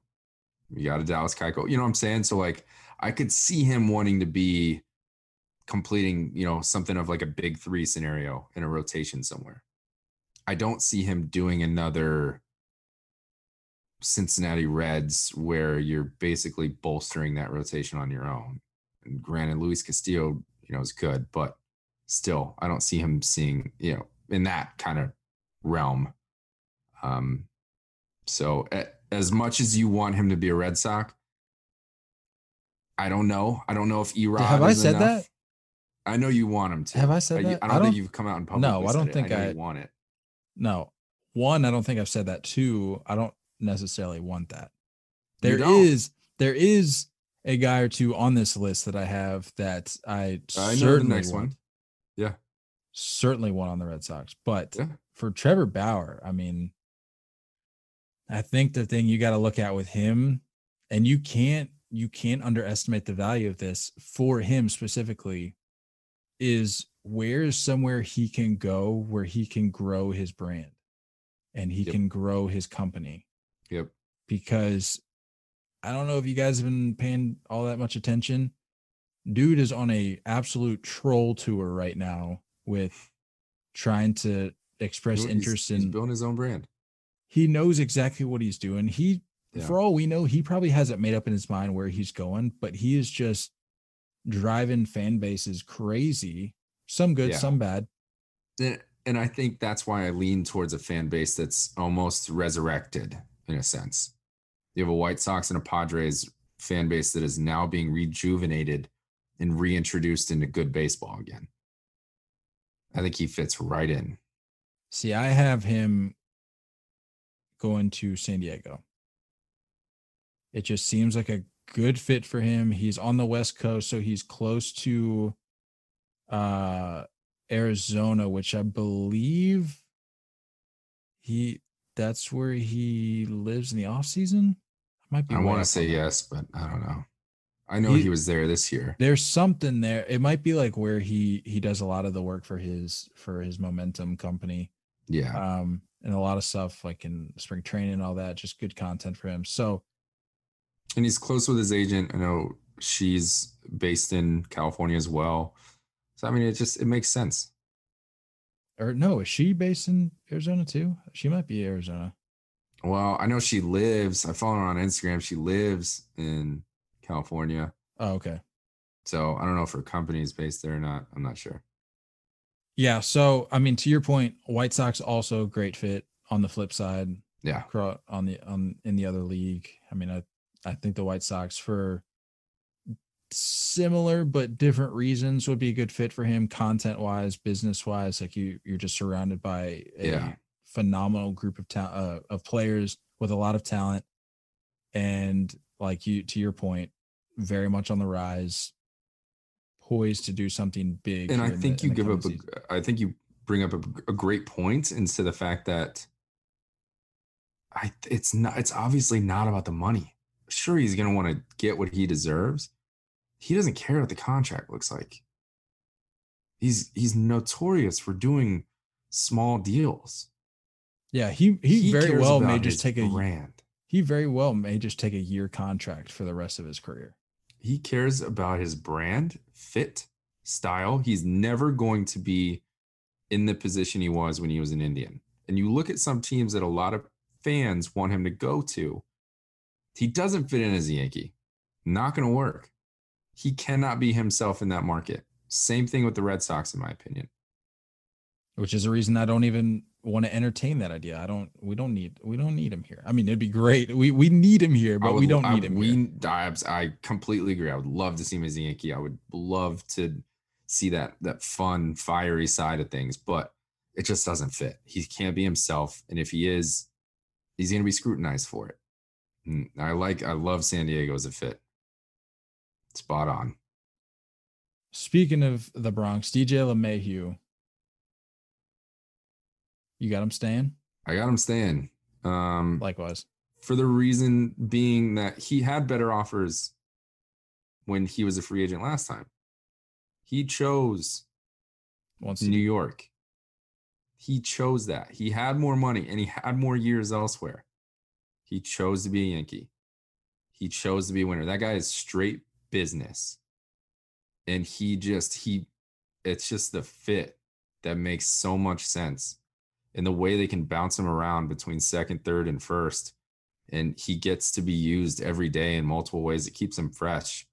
you got a Dallas Keuchel. You know what I'm saying? So like, I could see him wanting to be completing, you know, something of like a big three scenario in a rotation somewhere. I don't see him doing another Cincinnati Reds where you're basically bolstering that rotation on your own. And granted, Luis Castillo, you know, is good, but still, I don't see him seeing, you know, in that kind of realm. Um, so as much as you want him to be a Red Sox, I don't know. I don't know if Erod. Have I said enough. that? I know you want him to. Have I said I, that? I I don't, don't- think you've come out in public. No, I don't think I- you want it. No. One, I don't think I've said that. Two, I don't necessarily want that. There don't? is there is a guy or two on this list that I have that I, I certainly next want. one. Yeah. Certainly one on the Red Sox. But Yeah. for Trevor Bauer, I mean, I think the thing you got to look at with him, and you can't you can't underestimate the value of this for him specifically, is where's somewhere he can go where he can grow his brand and he Yep. can grow his company Yep. because I don't know if you guys have been paying all that much attention. Dude is on a absolute troll tour right now with trying to express He's- interest he's in building his own brand. he knows exactly what he's doing. He Yeah. for all we know, he probably has it made up in his mind where he's going, but he is just driving fan bases crazy. Some good, Yeah. some bad. And, and I think that's why I lean towards a fan base that's almost resurrected in a sense. You have a White Sox and a Padres fan base that is now being rejuvenated and reintroduced into good baseball again. I think he fits right in. See, I have him going to San Diego. It just seems like a good fit for him. He's on the West Coast, so he's close to uh Arizona, which I believe he that's where he lives in the off season. I might be I want to say yes, but I don't know. I know He- he was there this year. There's something there. It might be like where he he does a lot of the work for his for his momentum company. Yeah. um, and a lot of stuff like in spring training and all that. Just good content for him. So and he's close with his agent. I know she's based in California as well. So I mean, it just it makes sense. or no, is she based in Arizona too? She might be Arizona. Well, I know she lives. I follow her on Instagram. She lives in California. Oh, okay. So I don't know if her company is based there or not. I'm not sure. Yeah. So I mean, to your point, White Sox also great fit on the flip side. Yeah. on the on in the other league. I mean, I I think the White Sox for similar but different reasons would be a good fit for him content wise, business wise. Like you you're just surrounded by a Yeah. Phenomenal group of ta- uh, of players with a lot of talent and like you to your point, very much on the rise, poised to do something big. And I think the- you give up a. I think you bring up a, a great point into the fact that I it's not it's obviously not about the money. Sure, he's gonna want to get what he deserves. He doesn't care what the contract looks like. He's he's notorious for doing small deals. Yeah, he he, very well may just take a brand. he very well may just take a year contract for the rest of his career. He cares about his brand, fit, style. He's never going to be in the position he was when he was an Indian. And you look at some teams that a lot of fans want him to go to. He doesn't fit in as a Yankee. Not going to work. He cannot be himself in that market. Same thing with the Red Sox, in my opinion. which is a reason I don't even want to entertain that idea. I don't. We don't need. We don't need him here. I mean, it'd be great. We we need him here, but would- we don't I- need him We, here. I, I completely agree. I would love to see him as a Yankee. I would love to see that that fun, fiery side of things, but it just doesn't fit. He can't be himself, and if he is, he's going to be scrutinized for it. And I like. I love San Diego as a fit. Spot on. Speaking of the Bronx, DJ LeMahieu, you got him staying. I got him staying. Um, Likewise, for the reason being that he had better offers when he was a free agent last time. He chose once New York. He chose that. He had more money and he had more years elsewhere. He chose to be a Yankee. He chose to be a winner. That guy is straight business. And he just, he, it's just the fit that makes so much sense. And the way they can bounce him around between second, third, and first. And he gets to be used every day in multiple ways. It keeps him fresh.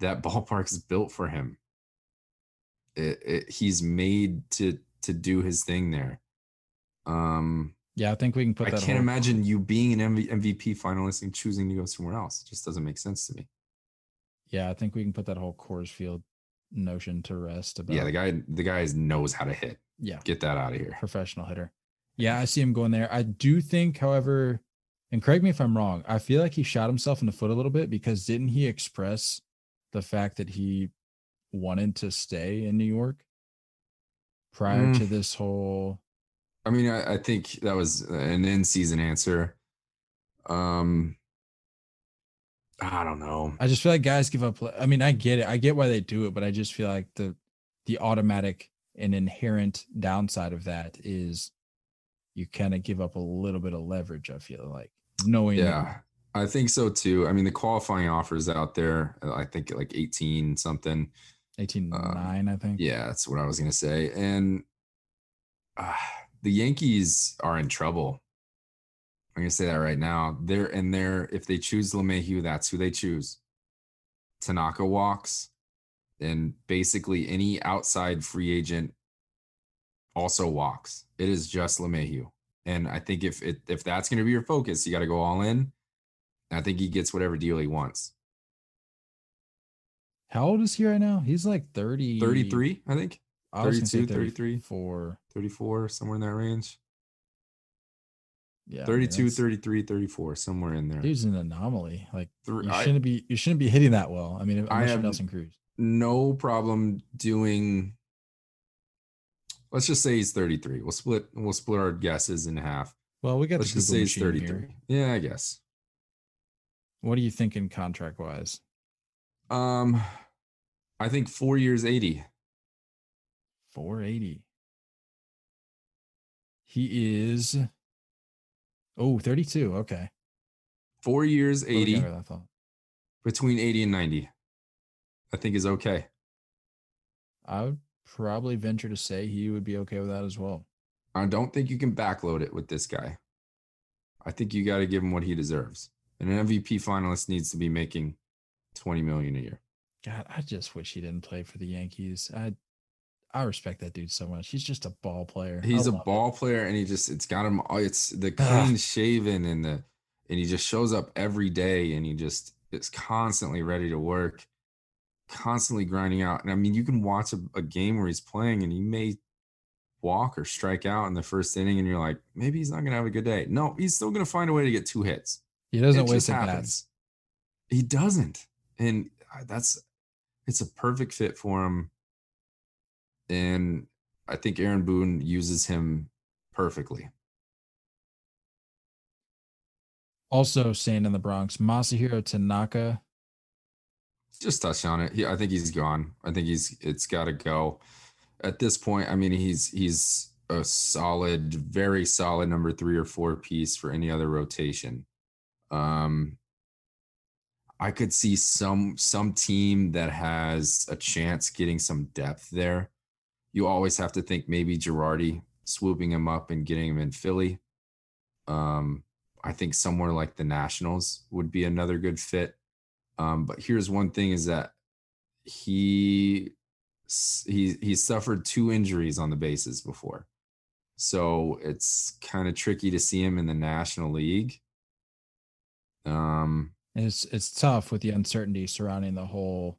That ballpark is built for him it, it, he's made to to do his thing there. Um, yeah, I think we can put I can't whole- imagine you being an MV, MVP finalist and choosing to go somewhere else. It just doesn't make sense to me. Yeah, I think we can put that whole Coors Field notion to rest. About Yeah, the guy the guy knows how to hit. Yeah, Get that out of here. professional hitter. Yeah, I see him going there. I do think, however, and correct me if I'm wrong, I feel like he shot himself in the foot a little bit because didn't he express the fact that he wanted to stay in New York prior Mm. to this whole I mean, I, I think that was an in season answer. Um, I don't know. I just feel like guys give up I mean, I get it. I get why they do it, but I just feel like the the automatic and inherent downside of that is you kind of give up a little bit of leverage, I feel like. Knowing Yeah, I think so too. I mean, the qualifying offers out there. I think like eighteen something. 18 Uh, 9, I think. Yeah, that's what I was gonna say. And uh, the Yankees are in trouble. I'm gonna say that right now. They're and they're if they choose LeMahieu, that's who they choose. Tanaka walks, and basically any outside free agent also walks. It is just LeMahieu. And I think if it if that's gonna be your focus, you gotta go all in. I think he gets whatever deal he wants. How old is he right now? He's like 30. 33, I think. I was 32, 33. 34. 34, somewhere in that range. Yeah. I mean, 32, that's- 33, 34, somewhere in there. He's an anomaly. Like Three- you shouldn't be you shouldn't be hitting that well. I mean, I unless you're have- Nelson Cruz. No problem doing let's just say he's 33 we'll split we'll split our guesses in half Well, we got let's just say he's 33 here. yeah i guess What are you thinking contract wise? um i think four years 80 480. He is oh 32. Okay. four years 80 younger than I thought. between 80 and 90 i think is okay I would probably venture to say he would be okay with that as well. i don't think you can backload it with this guy i think you got to give him what he deserves and an mvp finalist needs to be making 20 million a year God, I just wish he didn't play for the Yankees. I I respect that dude so much. He's just a ball player. He's a love it. ball player, and he just it's got him. oh, It's the clean shaven and the and he just shows up every day, and he just is constantly ready to work, constantly grinding out. And I mean, you can watch a, a game where he's playing, and he may walk or strike out in the first inning, and you're like, maybe he's not gonna have a good day. No, he's still gonna find a way to get two hits. He doesn't It waste just at bats. happens. He doesn't, and that's it's a perfect fit for him. And I think Aaron Boone uses him perfectly. Also staying in the Bronx, Masahiro Tanaka. Just touch on it. He, I think he's gone. I think he's it's got to go. At this point, I mean, he's he's a solid, very solid number three or four piece for any other rotation. Um, I could see some some team that has a chance getting some depth there. You always have to think maybe Girardi swooping him up and getting him in Philly. Um, I think somewhere like the Nationals would be another good fit. Um, but here's one thing: is that he he he suffered two injuries on the bases before, so it's kind of tricky to see him in the National League. Um, it's it's tough with the uncertainty surrounding the whole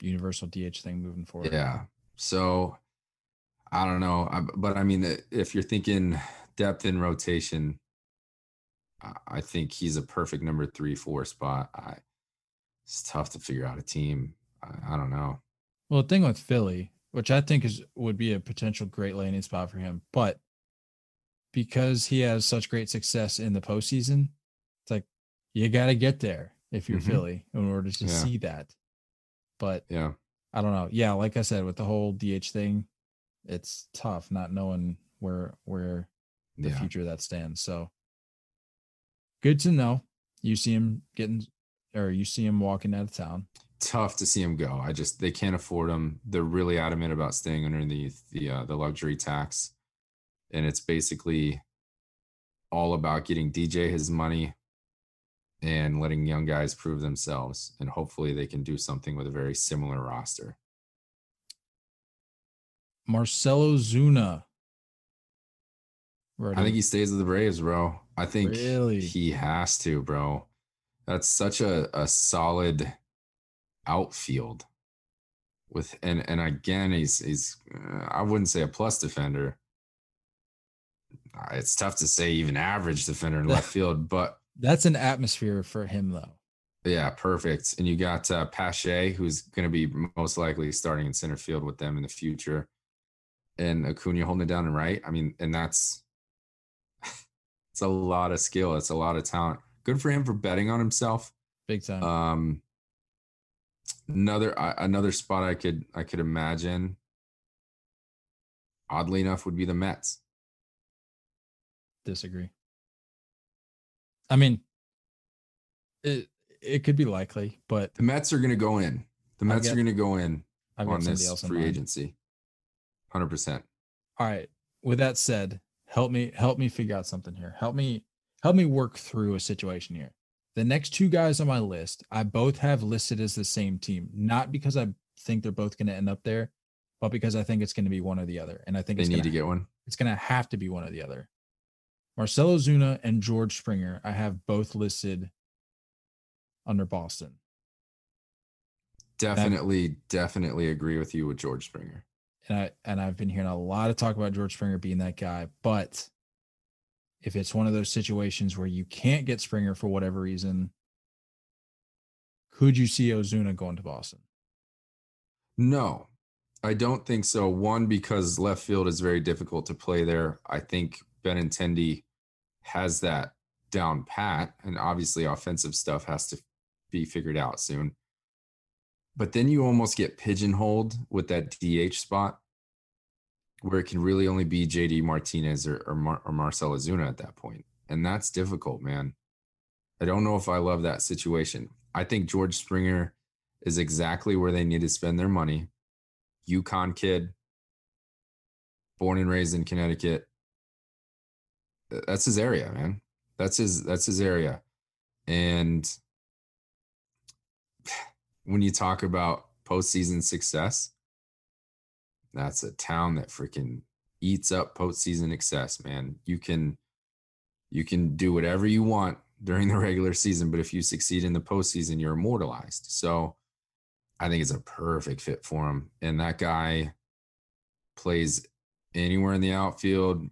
universal DH thing moving forward. Yeah. So I don't know, I, but I mean, if you're thinking depth in rotation, I think he's a perfect number three, four spot. I, it's tough to figure out a team. I, I don't know. Well, the thing with Philly, which I think is would be a potential great landing spot for him, but because he has such great success in the postseason, it's like you got to get there if you're mm-hmm. Philly in order to yeah. see that. But yeah, I don't know. Yeah, like I said, with the whole DH thing, it's tough not knowing where where the yeah. future that stands. So good to know. You see him getting, or you see him walking out of town. Tough to see him go. I just they can't afford him. They're really adamant about staying underneath the uh, the luxury tax, and it's basically all about getting DJ his money and letting young guys prove themselves. And hopefully they can do something with a very similar roster. Marcell Ozuna. I think he stays with the Braves, bro. I think really? he has to, bro. That's such a, a solid outfield. With and and again, he's he's uh, I wouldn't say a plus defender. Uh, it's tough to say even average defender in left field, but that's an atmosphere for him, though. Yeah, perfect. And you got uh, Pache, who's going to be most likely starting in center field with them in the future, and Acuna holding it down and right. I mean, and that's it's a lot of skill. It's a lot of talent. Good for him for betting on himself. Big time. Um, another uh, another spot I could I could imagine. Oddly enough, would be the Mets. Disagree. I mean, it it could be likely, but the Mets are going to go in. The Mets are going to go in I've on this free in agency. Hundred percent. All right. With that said, help me help me figure out something here. Help me help me work through a situation here. The next two guys on my list, I both have listed as the same team, not because I think they're both going to end up there, but because I think it's going to be one or the other. And I think they need gonna, to get one. It's going to have to be one or the other. Marcell Ozuna and George Springer, I have both listed under Boston. Definitely, that, definitely agree with you with George Springer. And I and I've been hearing a lot of talk about George Springer being that guy, but if it's one of those situations where you can't get Springer for whatever reason, could you see Ozuna going to Boston? No, I don't think so. One, because left field is very difficult to play there. I think Benintendi has that down pat, and obviously offensive stuff has to be figured out soon. But then you almost get pigeonholed with that DH spot where it can really only be JD Martinez or, or, Mar- or Marcell Ozuna at that point. And that's difficult, man. I don't know if I love that situation. I think George Springer is exactly where they need to spend their money. UConn kid, born and raised in Connecticut, that's his area, man. That's his that's his area. And when you talk about postseason success, that's a town that freaking eats up postseason success, man. You can you can do whatever you want during the regular season, but if you succeed in the postseason, you're immortalized. So I think it's a perfect fit for him. And that guy plays anywhere in the outfield,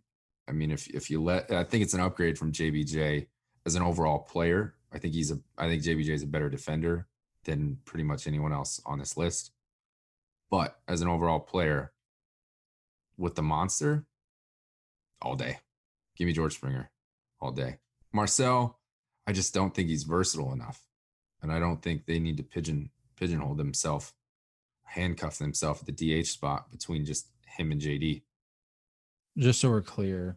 I mean, if if you let, I think it's an upgrade from JBJ as an overall player. I think he's a, I think JBJ is a better defender than pretty much anyone else on this list. But as an overall player, with the monster, all day. Give me George Springer all day. Marcell, I just don't think he's versatile enough. And I don't think they need to pigeon pigeonhole themselves, handcuff themselves at the DH spot between just him and JD. Just so we're clear,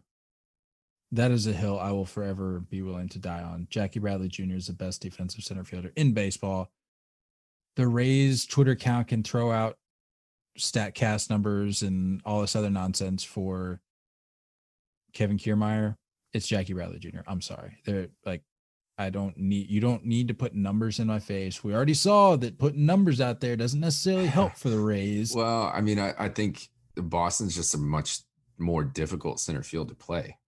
that is a hill I will forever be willing to die on. Jackie Bradley Jr. is the best defensive center fielder in baseball. The Rays Twitter account can throw out StatCast numbers and all this other nonsense for Kevin Kiermaier. It's Jackie Bradley Jr. I'm sorry. They're like, I don't need you don't need to put numbers in my face. We already saw that putting numbers out there doesn't necessarily help for the Rays. Well, I mean, I, I think Boston's just a much more difficult center field to play.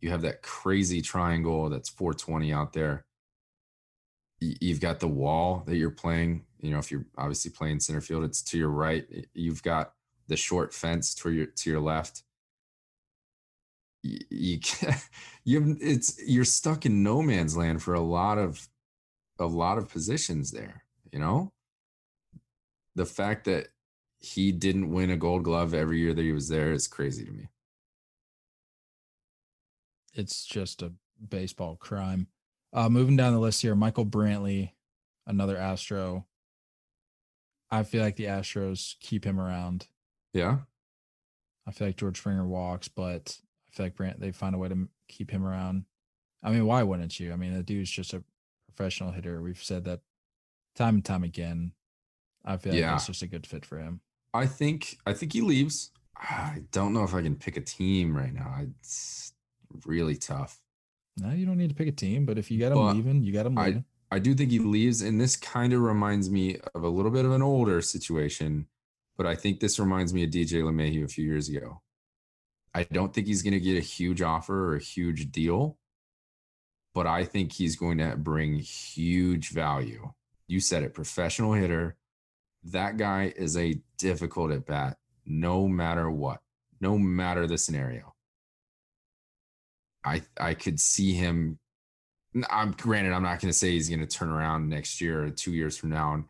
You have that crazy triangle that's 420 out there. You've got the wall that you're playing. You know, if you're obviously playing center field, it's to your right. You've got the short fence to your to your left. You, you, you it's you're stuck in no man's land for a lot of a lot of positions there. You know, the fact that he didn't win a gold glove every year that he was there is crazy to me. It's just a baseball crime. Uh, moving down the list here, Michael Brantley, another Astro. I feel like the Astros keep him around. Yeah. I feel like George Springer walks, but I feel like Brant they find a way to keep him around. I mean, why wouldn't you? I mean, the dude's just a professional hitter. We've said that time and time again. I feel like it's just a good fit for him. I think I think he leaves. I don't know if I can pick a team right now. It's really tough. No, you don't need to pick a team, but if you got him but leaving, you got him leaving. I, do think he leaves, and this kind of reminds me of a little bit of an older situation, but I think this reminds me of DJ LeMahieu a few years ago. I don't think he's going to get a huge offer or a huge deal, but I think he's going to bring huge value. You said it, professional hitter. That guy is a difficult at bat, no matter what, no matter the scenario. I I could see him. I'm granted, I'm not going to say he's going to turn around next year or two years from now and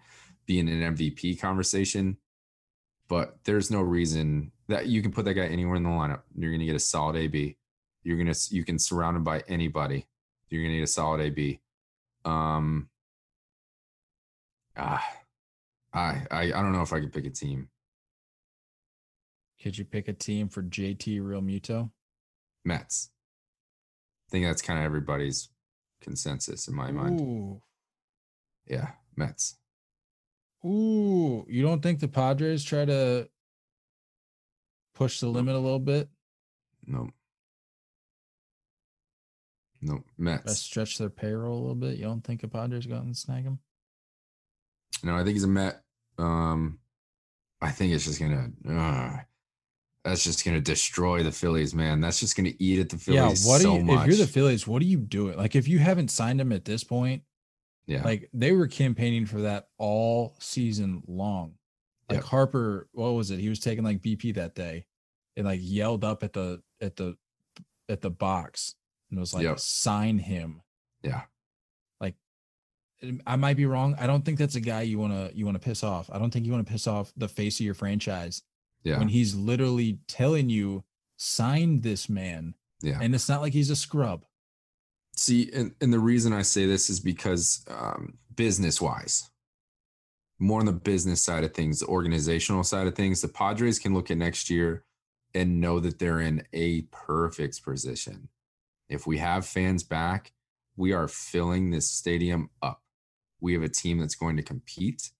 be in an MVP conversation, but there's no reason that you can put that guy anywhere in the lineup. You're going to get a solid AB. You're going to you can surround him by anybody. You're going to get a solid AB. Um. Ah, I I I don't know if I could pick a team. Could you pick a team for JT Realmuto? Mets I think that's kind of everybody's consensus in my mind. Ooh. Yeah, Mets. Ooh, you don't think the Padres try to push the limit a little bit? No. No, Mets. Let's stretch their payroll a little bit. You don't think the Padres go out and snag him? No, I think he's a Met. Um, I think it's just gonna. Uh, that's just going to destroy the Phillies, man. That's just going to eat at the Phillies. Yeah, what so are you, much. if you're the Phillies, what are you doing? Like, if you haven't signed him at this point, yeah, like they were campaigning for that all season long. Like yep. Harper, what was it? He was taking like BP that day, and like yelled up at the at the at the box and was like, yep. "Sign him." Yeah, like I might be wrong. I don't think that's a guy you want to you want to piss off. I don't think you want to piss off the face of your franchise yeah. When he's literally telling you, sign this man. Yeah. And it's not like he's a scrub. See, and, and the reason I say this is because um, business wise, more on the business side of things, the organizational side of things, the Padres can look at next year and know that they're in a perfect position. If we have fans back, we are filling this stadium up. We have a team that's going to compete.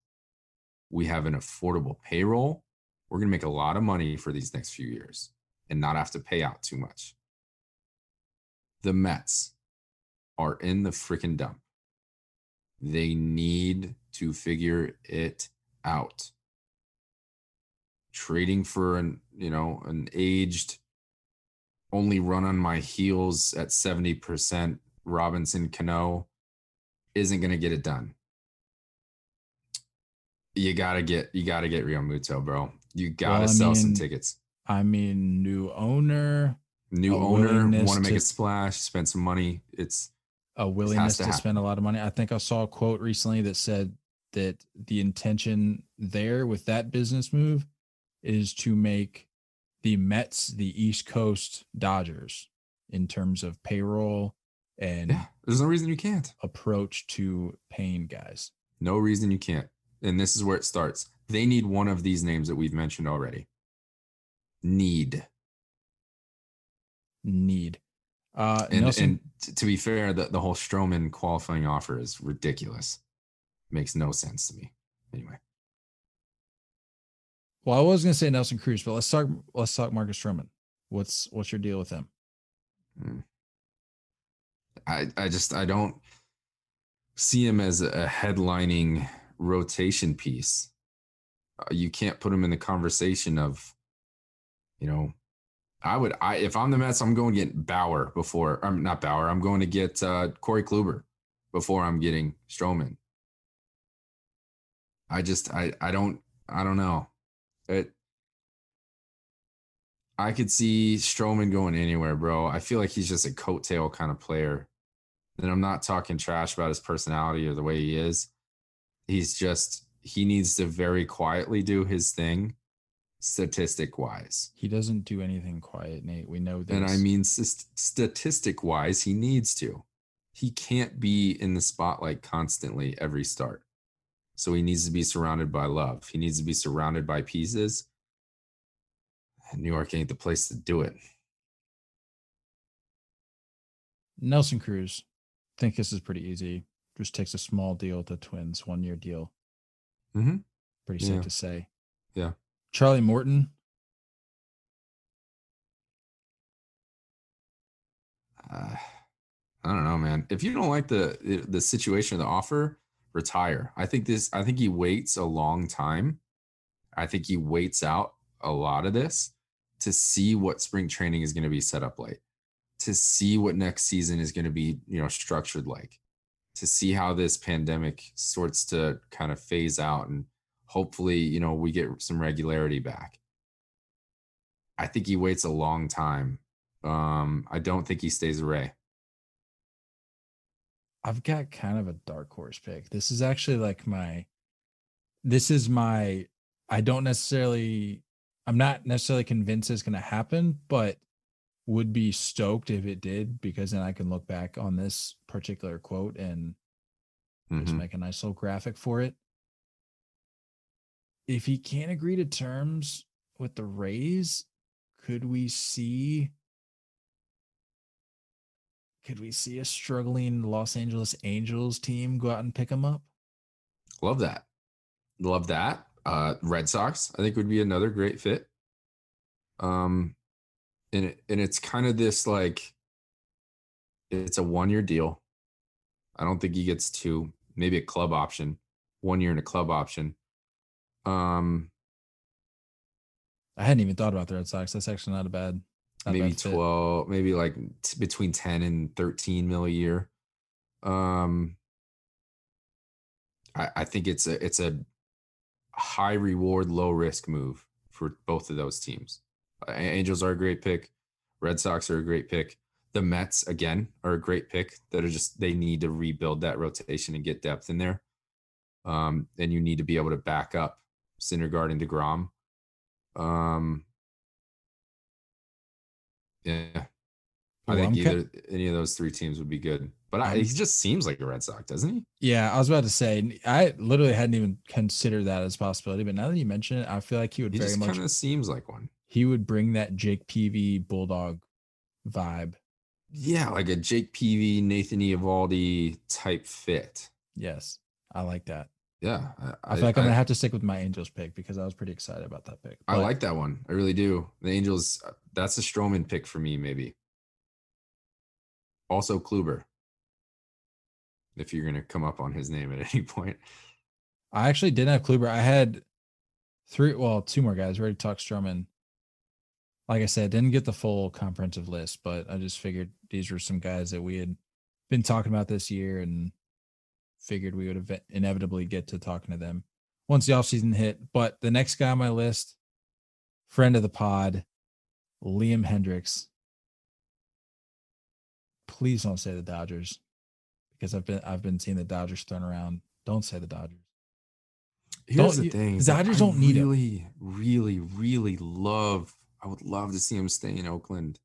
We have an affordable payroll we're going to make a lot of money for these next few years and not have to pay out too much. The Mets are in the freaking dump. They need to figure it out. Trading for an, you know, an aged only run on my heels at 70% Robinson Cano isn't going to get it done. You got to get you got to get Realmuto, bro. You gotta well, sell mean, some tickets. I mean, new owner, new owner, want to make a splash, spend some money. It's a willingness to, to spend a lot of money. I think I saw a quote recently that said that the intention there with that business move is to make the Mets the East Coast Dodgers in terms of payroll and Yeah, there's no reason you can't. approach to paying guys. No reason you can't. And this is where it starts. They need one of these names that we've mentioned already. Need. Need. Uh, And, Nelson, and to be fair, the, the whole Stroman qualifying offer is ridiculous. Makes no sense to me. Anyway. well, I was gonna say Nelson Cruz, but let's talk. Let's talk Marcus Stroman. What's what's your deal with him? Mm. I I just I don't see him as a headlining rotation piece. You can't put him in the conversation of, you know, I would I if I'm the Mets, I'm going to get Bauer before I'm not Bauer. I'm going to get uh, Corey Kluber before I'm getting Stroman. I just I I don't I don't know. It I could see Stroman going anywhere, bro. I feel like he's just a coattail kind of player. And I'm not talking trash about his personality or the way he is. He's just he needs to very quietly do his thing, statistic wise. He doesn't do anything quiet, Nate. We know this. And I mean, st- statistic wise, he needs to. He can't be in the spotlight constantly every start. So he needs to be surrounded by love. He needs to be surrounded by pieces. And New York ain't the place to do it. Nelson Cruz. think this is pretty easy. Just takes a small deal with the Twins, one year deal. Mm-hmm. Pretty safe Yeah. to say. Yeah. Charlie Morton. Uh, I don't know, man. If you don't like the the situation of the offer, retire. I think this. I think he waits a long time. I think he waits out a lot of this to see what spring training is going to be set up like, to see what next season is going to be, you know, structured like, to see how this pandemic sorts to kind of phase out, and hopefully, you know, we get some regularity back. I think he waits a long time. Um, I don't think he stays a Ray. I've got kind of a dark horse pick. This is actually like my this is my I don't necessarily I'm not necessarily convinced it's going to happen, but would be stoked if it did because then I can look back on this particular quote and just Mhm. make a nice little graphic for it. If he can't agree to terms with the Rays, could we see could we see a struggling Los Angeles Angels team go out and pick him up? Love that. Love that. Uh, Red Sox, I think would be another great fit. Um, and it, and it's kind of this like, it's a one year deal. I don't think he gets two, maybe a club option, one year and a club option. Um, I hadn't even thought about the Red Sox. That's actually not a bad not maybe bad fit. 12 maybe like t- between 10 and 13 mil a year um I, I think it's a it's a high reward low risk move for both of those teams angels are a great pick red sox are a great pick the mets again are a great pick that are just they need to rebuild that rotation and get depth in there um and you need to be able to back up Syndergaard and DeGrom. Um, yeah, I think either any of those three teams would be good. But I, he just seems like a Red Sox, doesn't he? Yeah, I was about to say I literally hadn't even considered that as a possibility, but now that you mention it, I feel like he would He very just much kind of seems like one. He would bring that Jake Peavy bulldog vibe. Yeah, like a Jake Peavy, Nathan Eovaldi type fit. Yes, I like that. Yeah, I, feel like I'm gonna have to stick with my Angels pick because I was pretty excited about that pick. I like that one. I really do. The Angels, uh, that's a Stroman pick for me, maybe. Also, Kluber. If you're to come up on his name at any point. I actually didn't have Kluber. I had three, well, two more guys. We already talked Stroman. Like I said, didn't get the full comprehensive list, but I just figured these were some guys that we had been talking about this year and figured we would have inevitably get to talking to them once the offseason hit. But the next guy on my list, friend of the pod, Liam Hendriks. Please don't say the Dodgers because I've been I've been seeing the Dodgers thrown around. Don't say the Dodgers. Here's Don't the thing. the Dodgers don't need him. really, really, really love. I would love to see him stay in Oakland.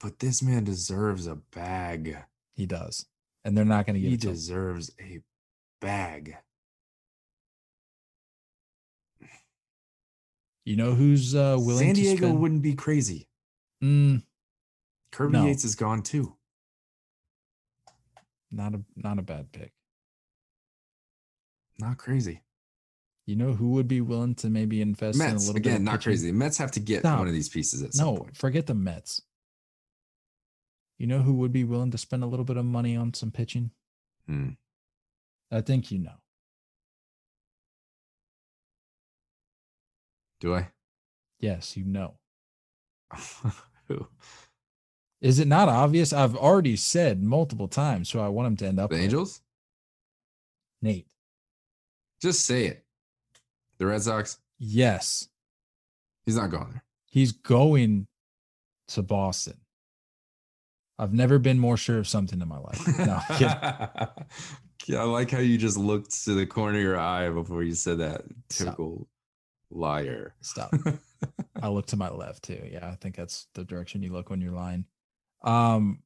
But this man deserves a bag. He does. And they're not going to give He it to him. deserves a bag. You know who's uh, willing to San Diego spend? wouldn't be crazy. Mm, Kirby No. Yates is gone too. not a not a bad pick. Not crazy. You know who would be willing to maybe invest in a Mets little bit again, not pitching? crazy. Mets have to get Stop. one of these pieces at some No, point. forget the Mets. You know who would be willing to spend a little bit of money on some pitching? Hmm. I think you know. Do I? Yes, you know. Who? Is it not obvious? I've already said multiple times, so I want him to end up The. Angels? Nate. Just say it. The Red Sox. Yes, He's not going there. he's going to Boston. I've never been more sure of something in my life. No. Yeah, I like how you just looked to the corner of your eye before you said that. Stop. Typical liar. Stop. I look to my left too. Yeah, I think that's the direction you look when you're lying. Um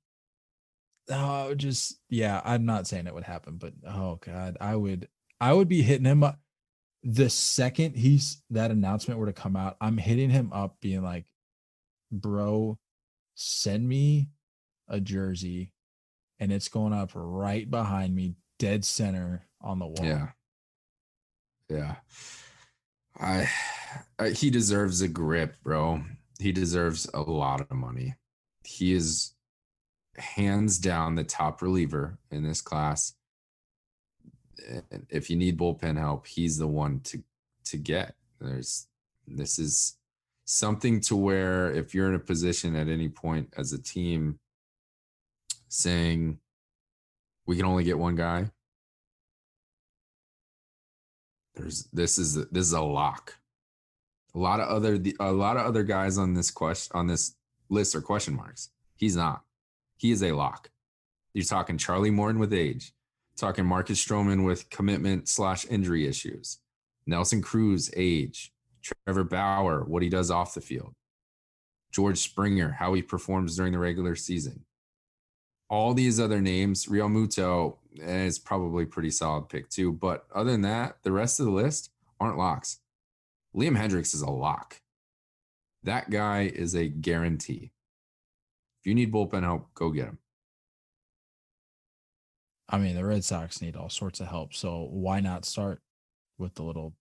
oh just yeah, I'm not saying it would happen, but oh god, I would I would be hitting him up the second he's that announcement were to come out, I'm hitting him up being like, bro, send me a jersey and it's going up right behind me, dead center on the wall. Yeah. Yeah. I, I he deserves a grip, bro. He deserves a lot of money. He is hands down the top reliever in this class. If you need bullpen help, he's the one to to get. There's this is something to where if you're in a position at any point as a team saying we can only get one guy, there's this is this is a lock. A lot of other a lot of other guys on this question on this list are question marks. He's not. He is a lock. You're talking Charlie Morton with age, talking Marcus Stroman with commitment slash injury issues, Nelson Cruz age, Trevor Bauer what he does off the field, George Springer how he performs during the regular season. All these other names, Realmuto eh, is probably pretty solid pick too. But other than that, the rest of the list aren't locks. Liam Hendriks is a lock. That guy is a guarantee. If you need bullpen help, go get him. I mean, the Red Sox need all sorts of help, so why not start with the little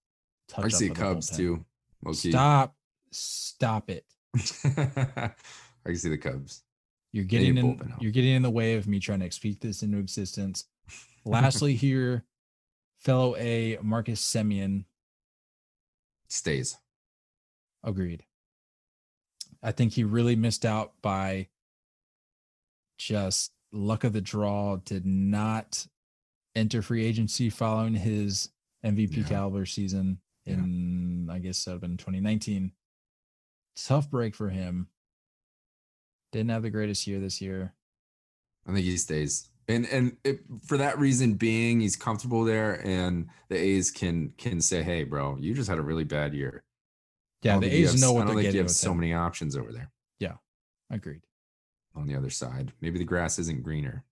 touch I see up of the Cubs too. low-key. Stop. Stop it. I can see the Cubs. You're getting in you're getting in the way of me trying to speak this into existence. Lastly, here, fellow A Marcus Semien Stays. agreed. I think he really missed out by just luck of the draw, did not enter free agency following his MVP Yeah. caliber season Yeah. in I guess that would have been 2019. Tough break for him. Didn't have the greatest year this year. I think he stays. And and it, for that reason being, he's comfortable there, and the A's can can say, "Hey, bro, you just had a really bad year." Yeah, don't the A's have- know I what don't they're think getting you have so him. many options over there Yeah. Agreed. On the other side. Maybe the grass isn't greener.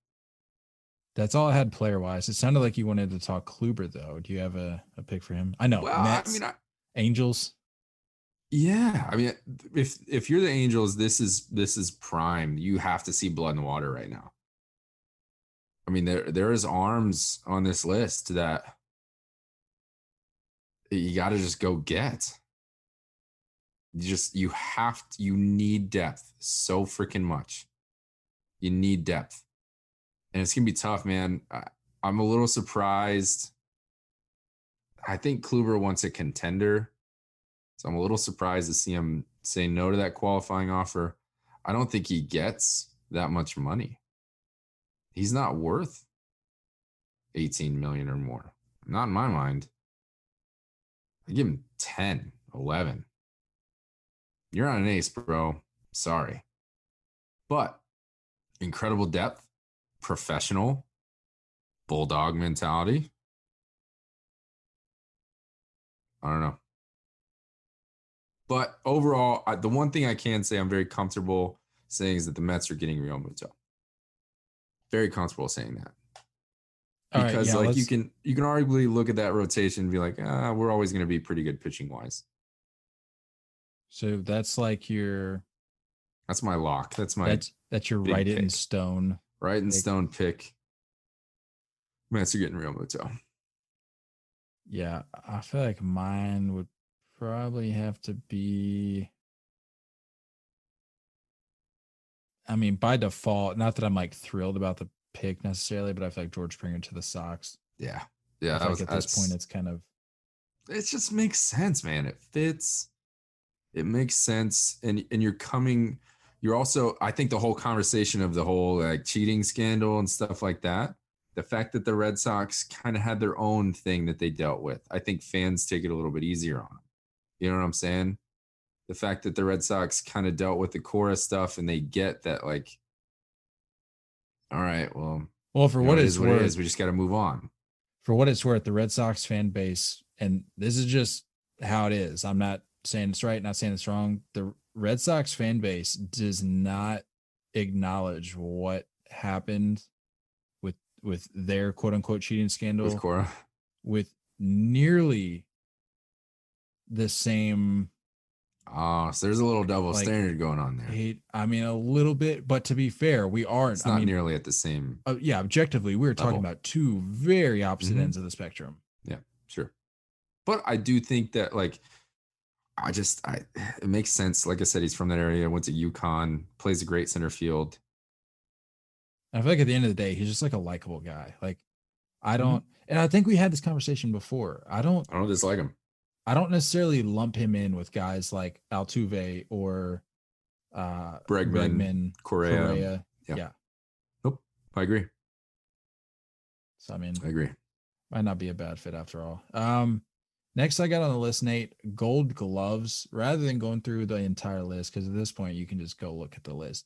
That's all I had player wise. It sounded like you wanted to talk Kluber though. Do you have a, a pick for him? I know. well, Mets, I mean, I, Angels. yeah. I mean, if if you're the Angels, this is this is prime. You have to see blood in the water right now. I mean, there there is arms on this list that you got to just go get. You just you have to, you need depth so freaking much. You need depth, and it's gonna be tough, man. I, I'm a little surprised. I think Kluber wants a contender, so I'm a little surprised to see him say no to that qualifying offer. I don't think he gets that much money. He's not worth 18 million or more. Not in my mind. I give him 10, 11. You're on an ace, bro. Sorry. But incredible depth, professional, bulldog mentality. I don't know. But overall, I, the one thing I can say I'm very comfortable saying is that the Mets are getting Realmuto. Very comfortable saying that All right, because yeah, like you can you can arguably look at that rotation and be like, ah, we're always going to be pretty good pitching wise. So that's like your That's my lock. That's my that's that's your write it in stone. right in pick. stone pick. Mets are getting Realmuto. Yeah, I feel like mine would probably have to be. I mean, by default, not that I'm like thrilled about the pick necessarily, but I feel like George Springer to the Sox. Yeah, I yeah. feel That like at this point, it's kind of it just makes sense, man. It fits. It makes sense, and and you're coming. You're also, I think, the whole conversation of the whole like cheating scandal and stuff like that. The fact that the Red Sox kind of had their own thing that they dealt with, I think fans take it a little bit easier on them. You know what I'm saying? The fact that the Red Sox kind of dealt with the Cora stuff and they get that, like, all right, well, well for you know, what it's what worth. it is. We just got to move on. for what it's worth, the Red Sox fan base, and this is just how it is. I'm not saying it's right, not saying it's wrong. The Red Sox fan base does not acknowledge what happened with with their quote unquote cheating scandal With Cora, with nearly the same oh, so there's a little double Like, standard going on there. I mean, a little bit, but to be fair, we aren't. It's I not mean, nearly at the same. uh, yeah, objectively, we were talking level. about two very opposite Mhm. ends of the spectrum. Yeah, sure. But I do think that like I just I it makes sense. Like I said, he's from that area, went to UConn, plays a great center field. I feel like at the end of the day, he's just like a likable guy. Like I Mm-hmm. don't, and I think we had this conversation before. I don't, I don't dislike him. I don't necessarily lump him in with guys like Altuve or uh Bregman, Bregman, Correa. Correa. yeah. yeah. Nope. I agree. So I mean, I agree. might not be a bad fit after all. Um, next I got on the list, Nate, gold gloves. Rather than going through the entire list, because at this point you can just go look at the list.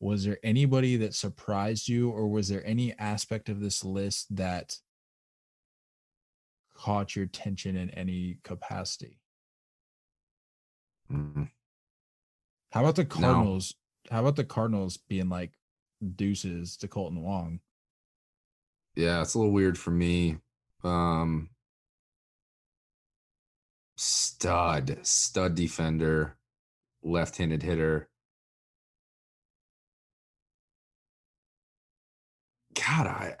Was there anybody that surprised you, or was there any aspect of this list that caught your attention in any capacity? Mhm. How about the No. Cardinals? How about the Cardinals being like deuces to Kolten Wong? Yeah, it's a little weird for me. Um stud, stud defender, left-handed hitter. God, I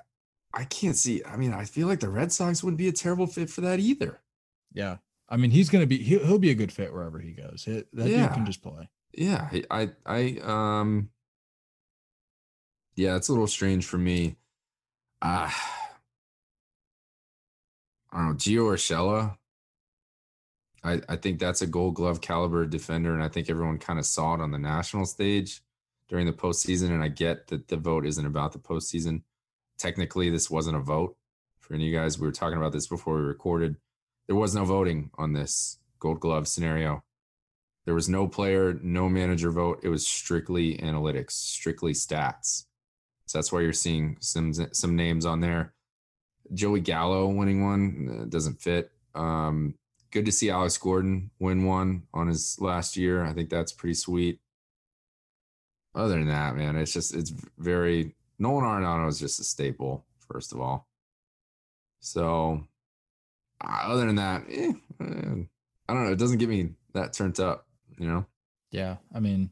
I can't see. I mean, I feel like the Red Sox wouldn't be a terrible fit for that either. Yeah, I mean he's gonna be he'll, he'll be a good fit wherever he goes. He- that dude can just play. Yeah, I, I, I, um, yeah, it's a little strange for me. Uh, I don't know, Gio Urshela. I, I think that's a Gold Glove caliber defender, and I think everyone kind of saw it on the national stage during the postseason. And I get that the vote isn't about the postseason. Technically, this wasn't a vote for any of you guys. We were talking about this before we recorded. There was no voting on this Gold Glove scenario. There was no player, no manager vote. It was strictly analytics, strictly stats. So that's why you're seeing some some names on there. Joey Gallo winning one uh, doesn't fit. Um, good to see Alex Gordon win one on his last year. I think that's pretty sweet. Other than that, man, it's just it's very Nolan Arenado is just a staple. First of all, so uh, other than that, eh, eh, I don't know. It doesn't get me that turned up, you know. Yeah, I mean,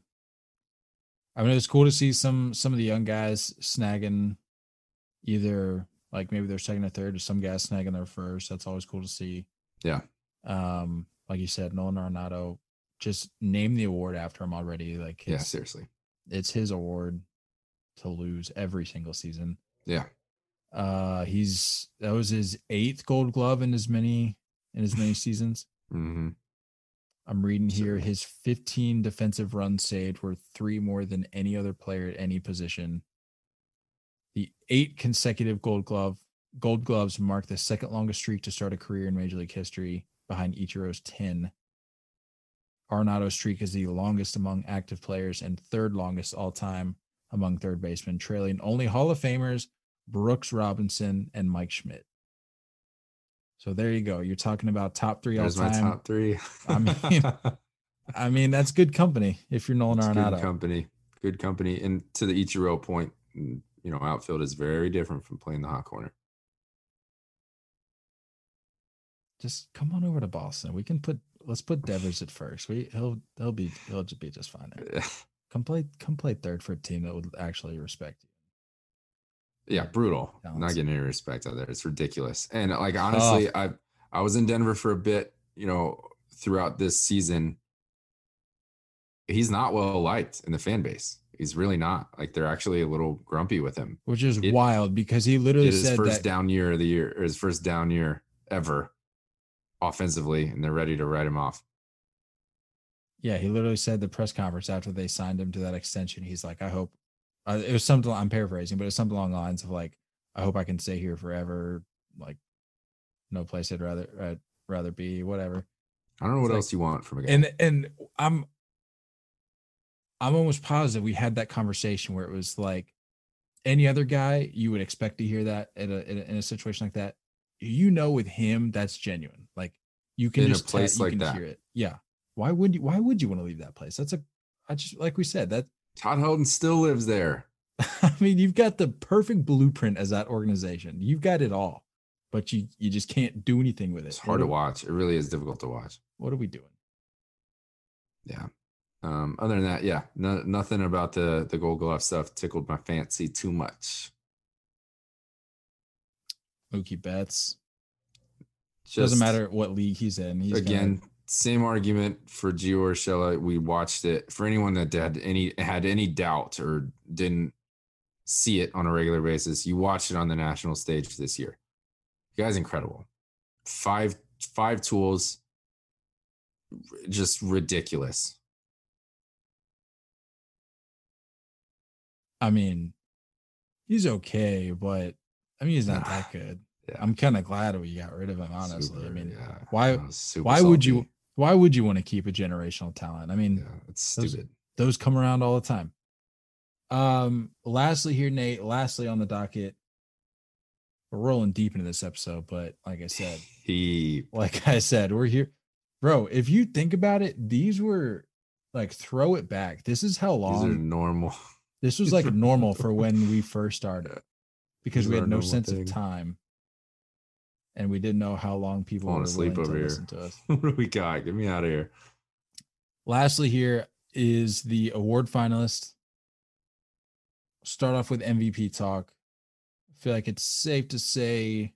I mean it's cool to see some some of the young guys snagging either like maybe their second or third, or some guys snagging their first. That's always cool to see. Yeah. Um, like you said, Nolan Arenado, just name the award after him already. Like Yeah, seriously. it's his award to lose every single season. Yeah. Uh, he's that was his eighth Gold Glove in as many in as many seasons. hmm I'm reading here his 15 defensive runs saved were three more than any other player at any position. The eight consecutive Gold Glove Gold Gloves mark the second longest streak to start a career in Major League history, behind Ichiro's 10. Arenado's streak is the longest among active players and third longest all time among third basemen, trailing only Hall of Famers Brooks Robinson and Mike Schmidt. So there you go. You're talking about top three all There's time. top three. I mean, I mean, that's good company if you're Nolan It's good company. good company. And to the Ichiro point, mm, you know, outfield is very different from playing the hot corner. Just come on over to Boston. We can put let's put Devers at first. We he'll he'll be he'll just be just fine there. Come play come play third for a team that would actually respect you. Yeah, brutal. Not getting any respect out there. It's ridiculous. And like honestly, I I was in Denver for a bit, you know, throughout this season. He's not well liked in the fan base. He's really not. Like they're actually a little grumpy with him. Which is it, wild because he literally his said first that, down year of the year, or his first down year ever offensively, and they're ready to write him off. Yeah, he literally said the press conference after they signed him to that extension. He's like, I hope uh, it was something I'm paraphrasing, but it's something along the lines of like, I hope I can stay here forever. Like, no place I'd rather I'd rather be. Whatever. I don't know what it's else like, you want from a guy. And and I'm I'm almost positive we had that conversation where it was like any other guy you would expect to hear that in a in a, in a situation like that. You know, with him, that's genuine. Like you can in just a place t- like that. hear it. Yeah. Why would you? Why would you want to leave that place? That's a. I just like we said that. Todd Helton still lives there. I mean, you've got the perfect blueprint as that organization. You've got it all, but you you just can't do anything with it. It's hard to watch. It really is difficult to watch. What are we doing? Yeah. Um, other than that, yeah, no, nothing about the the Gold Glove stuff tickled my fancy too much. Mookie Betts. Just, Doesn't matter what league he's in. He's again, gonna, same argument for Gio Urshela. We watched it. For anyone that had any had any doubt or didn't see it on a regular basis, you watched it on the national stage this year. The guy's incredible. Five five tools, just ridiculous. I mean, he's okay, but I mean, he's not that good. Yeah. I'm kind of glad we got rid of him. Honestly, super, I mean, yeah. why? Why salty. would you? Why would you want to keep a generational talent? I mean, yeah, it's stupid. Those, those come around all the time. Um, lastly, here, Nate. Lastly, on the docket, we're rolling deep into this episode, but like I said, he, like I said, we're here, bro. If you think about it, these were like throw it back. This is how long. These are normal. This was like normal for when we first started, because we had no sense thing. of time and we didn't know how long people want to sleep over here. To us. what do we got? Get me out of here. Lastly, here is the award finalist. Start off with MVP talk. I feel like it's safe to say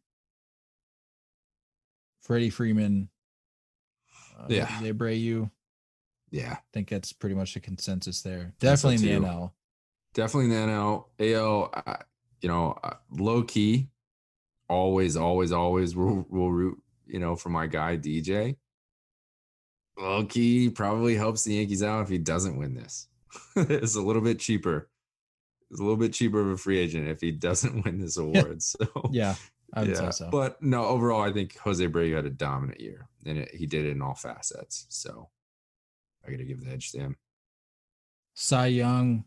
Freddie Freeman. Uh, yeah. Abreu. Yeah. I think that's pretty much the consensus there. Definitely in the NL. Definitely in the NL. AL, uh, you know, uh, low key always, always, always will, will root, you know, for my guy DJ. Low key probably helps the Yankees out if he doesn't win this. it's a little bit cheaper. It's a little bit cheaper of a free agent if he doesn't win this award. So yeah, I would yeah. say so. But no, overall, I think Jose Abreu had a dominant year, and it, he did it in all facets. So I got to give the edge to him. Cy Young,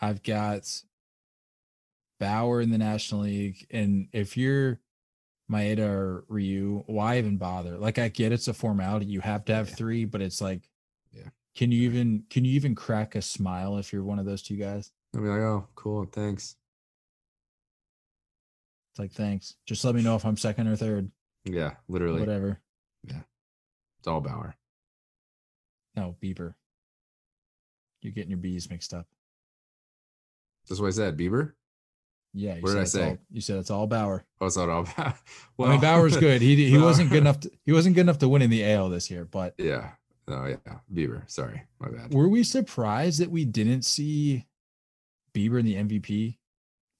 I've got Bauer in the National League, and if you're Maeda or Ryu, why even bother? Like I get it's a formality. You have to have yeah. three, but it's like, yeah. Can you even can you even crack a smile if you're one of those two guys? I'll be like, oh, cool, thanks. It's like thanks. Just let me know if I'm second or third. Yeah, literally. Whatever. Yeah. It's all Bauer. No, Bieber. You're getting your bees mixed up. That's what I said. Bieber? Yeah. What did I say? All, you said it's all Bauer. Oh, it's not all Bauer. Well, I mean, Bauer's good. He he wasn't good enough. To, he wasn't good enough to win in the AL this year, but yeah. Oh yeah, Bieber. Sorry, my bad. Were we surprised that we didn't see Bieber in the MVP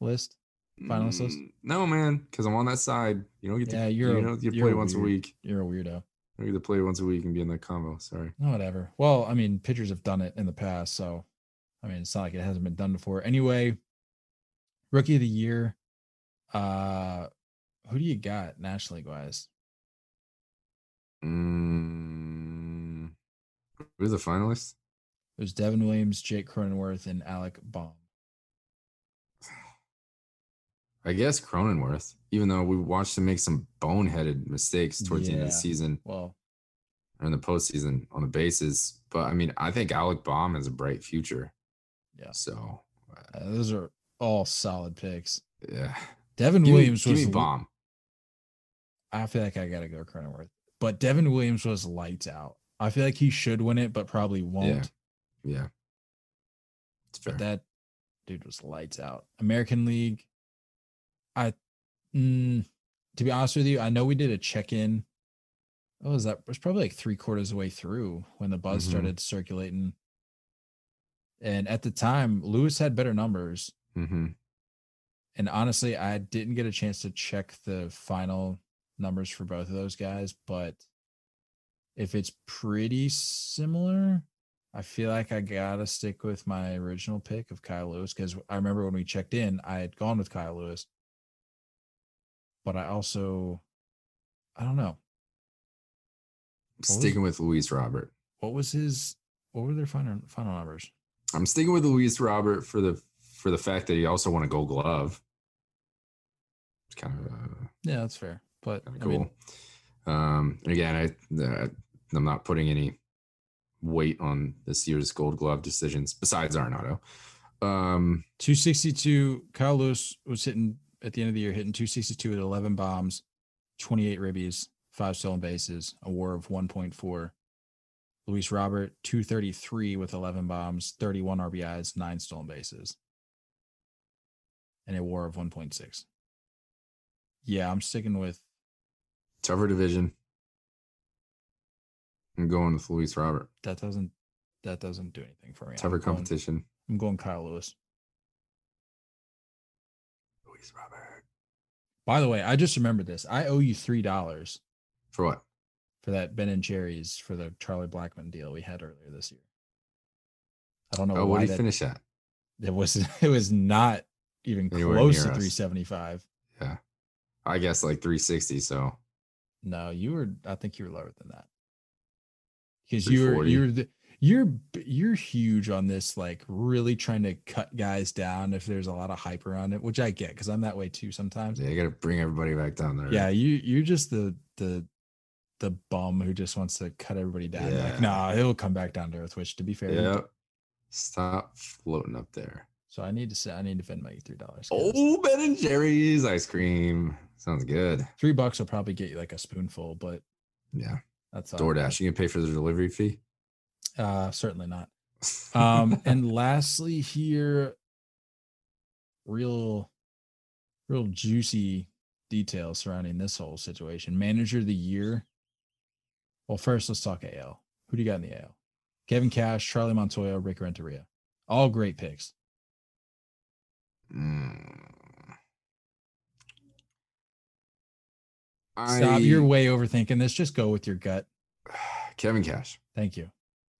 list, finalist list? Mm, no, man, because I'm on that side. You don't get yeah, to. You're you know, you play once weird, a week. You're a weirdo. You get to play once a week and be in that combo. Sorry. No, whatever. Well, I mean, pitchers have done it in the past, so I mean, it's not like it hasn't been done before. Anyway, rookie of the year. Uh, who do you got National League wise? Mm, who's the finalists? There's Devin Williams, Jake Cronenworth, and Alec Bohm. I guess Cronenworth, even though we watched him make some boneheaded mistakes towards yeah. the end of the season. Well, or in the postseason on the bases. But I mean, I think Alec Bohm has a bright future. Yeah. So Uh, those are all solid picks. yeah. Devin Give Williams give was. me li- Bohm. I feel like I gotta go Cronenworth, but Devin Williams was lights out. I feel like he should win it, but probably won't. Yeah. It's fair. But that dude was lights out. American League. I, mm, to be honest with you, I know we did a check in. What was that? It was probably like three quarters of the way through when the buzz Mhm. started circulating. And at the time, Lewis had better numbers. Hmm And honestly, I didn't get a chance to check the final numbers for both of those guys. But if it's pretty similar, I feel like I gotta stick with my original pick of Kyle Lewis because I remember when we checked in, I had gone with Kyle Lewis. But I also, I don't know. was- Sticking with Luis Robert. What was his, what were their final, final numbers? I'm sticking with Luis Robert for the for the fact that he also won a Gold Glove. It's kind of uh, Yeah, that's fair. But kind I cool. mean, um, again, I uh, I'm not putting any weight on this year's Gold Glove decisions besides Arenado. Um, 262. Kyle Lewis was hitting at the end of the year, hitting 262 with 11 bombs, 28 ribbies, five stolen bases, a war of 1.4. Luis Robert, 233 with 11 bombs, 31 RBIs, nine stolen bases, and a war of 1.6. Yeah, I'm sticking with. tougher division. I'm going with Luis Robert. That doesn't that doesn't do anything for me. I'm Tougher going- competition. I'm going Kyle Lewis. Luis Robert. By the way, I just remembered this. I owe you three dollars For what? for that Ben and Jerry's for the Charlie Blackmon deal we had earlier this year. I don't know Oh, why what did he that, finish at? it was it was not even Anywhere close to us. 375. Yeah. I guess like 360. So No, you were I think you were lower than that. Because you were 340. you're the you're you're huge on this like really trying to cut guys down if there's a lot of hype around it, which I get because I'm that way too sometimes. yeah, you got to bring everybody back down there. Yeah, you you're just the the the bum who just wants to cut everybody down. You're Like, Yeah. nah, he'll come back down to earth. Which, to be fair. Stop floating up there. So I need to say I need to Venmo my three dollars. Oh, Ben and Jerry's ice cream. Sounds good. three bucks will probably get you like a spoonful, but Yeah. that's all. DoorDash. You can pay for the delivery fee. Uh, certainly not. Um, and lastly, here, real, real juicy details surrounding this whole situation. Manager of the year. Well, first let's talk AL. Who do you got in the AL? Kevin Cash, Charlie Montoyo, Rick Renteria. All great picks. Mm. Stop. You're way overthinking this. Just go with your gut. Kevin Cash. Thank you.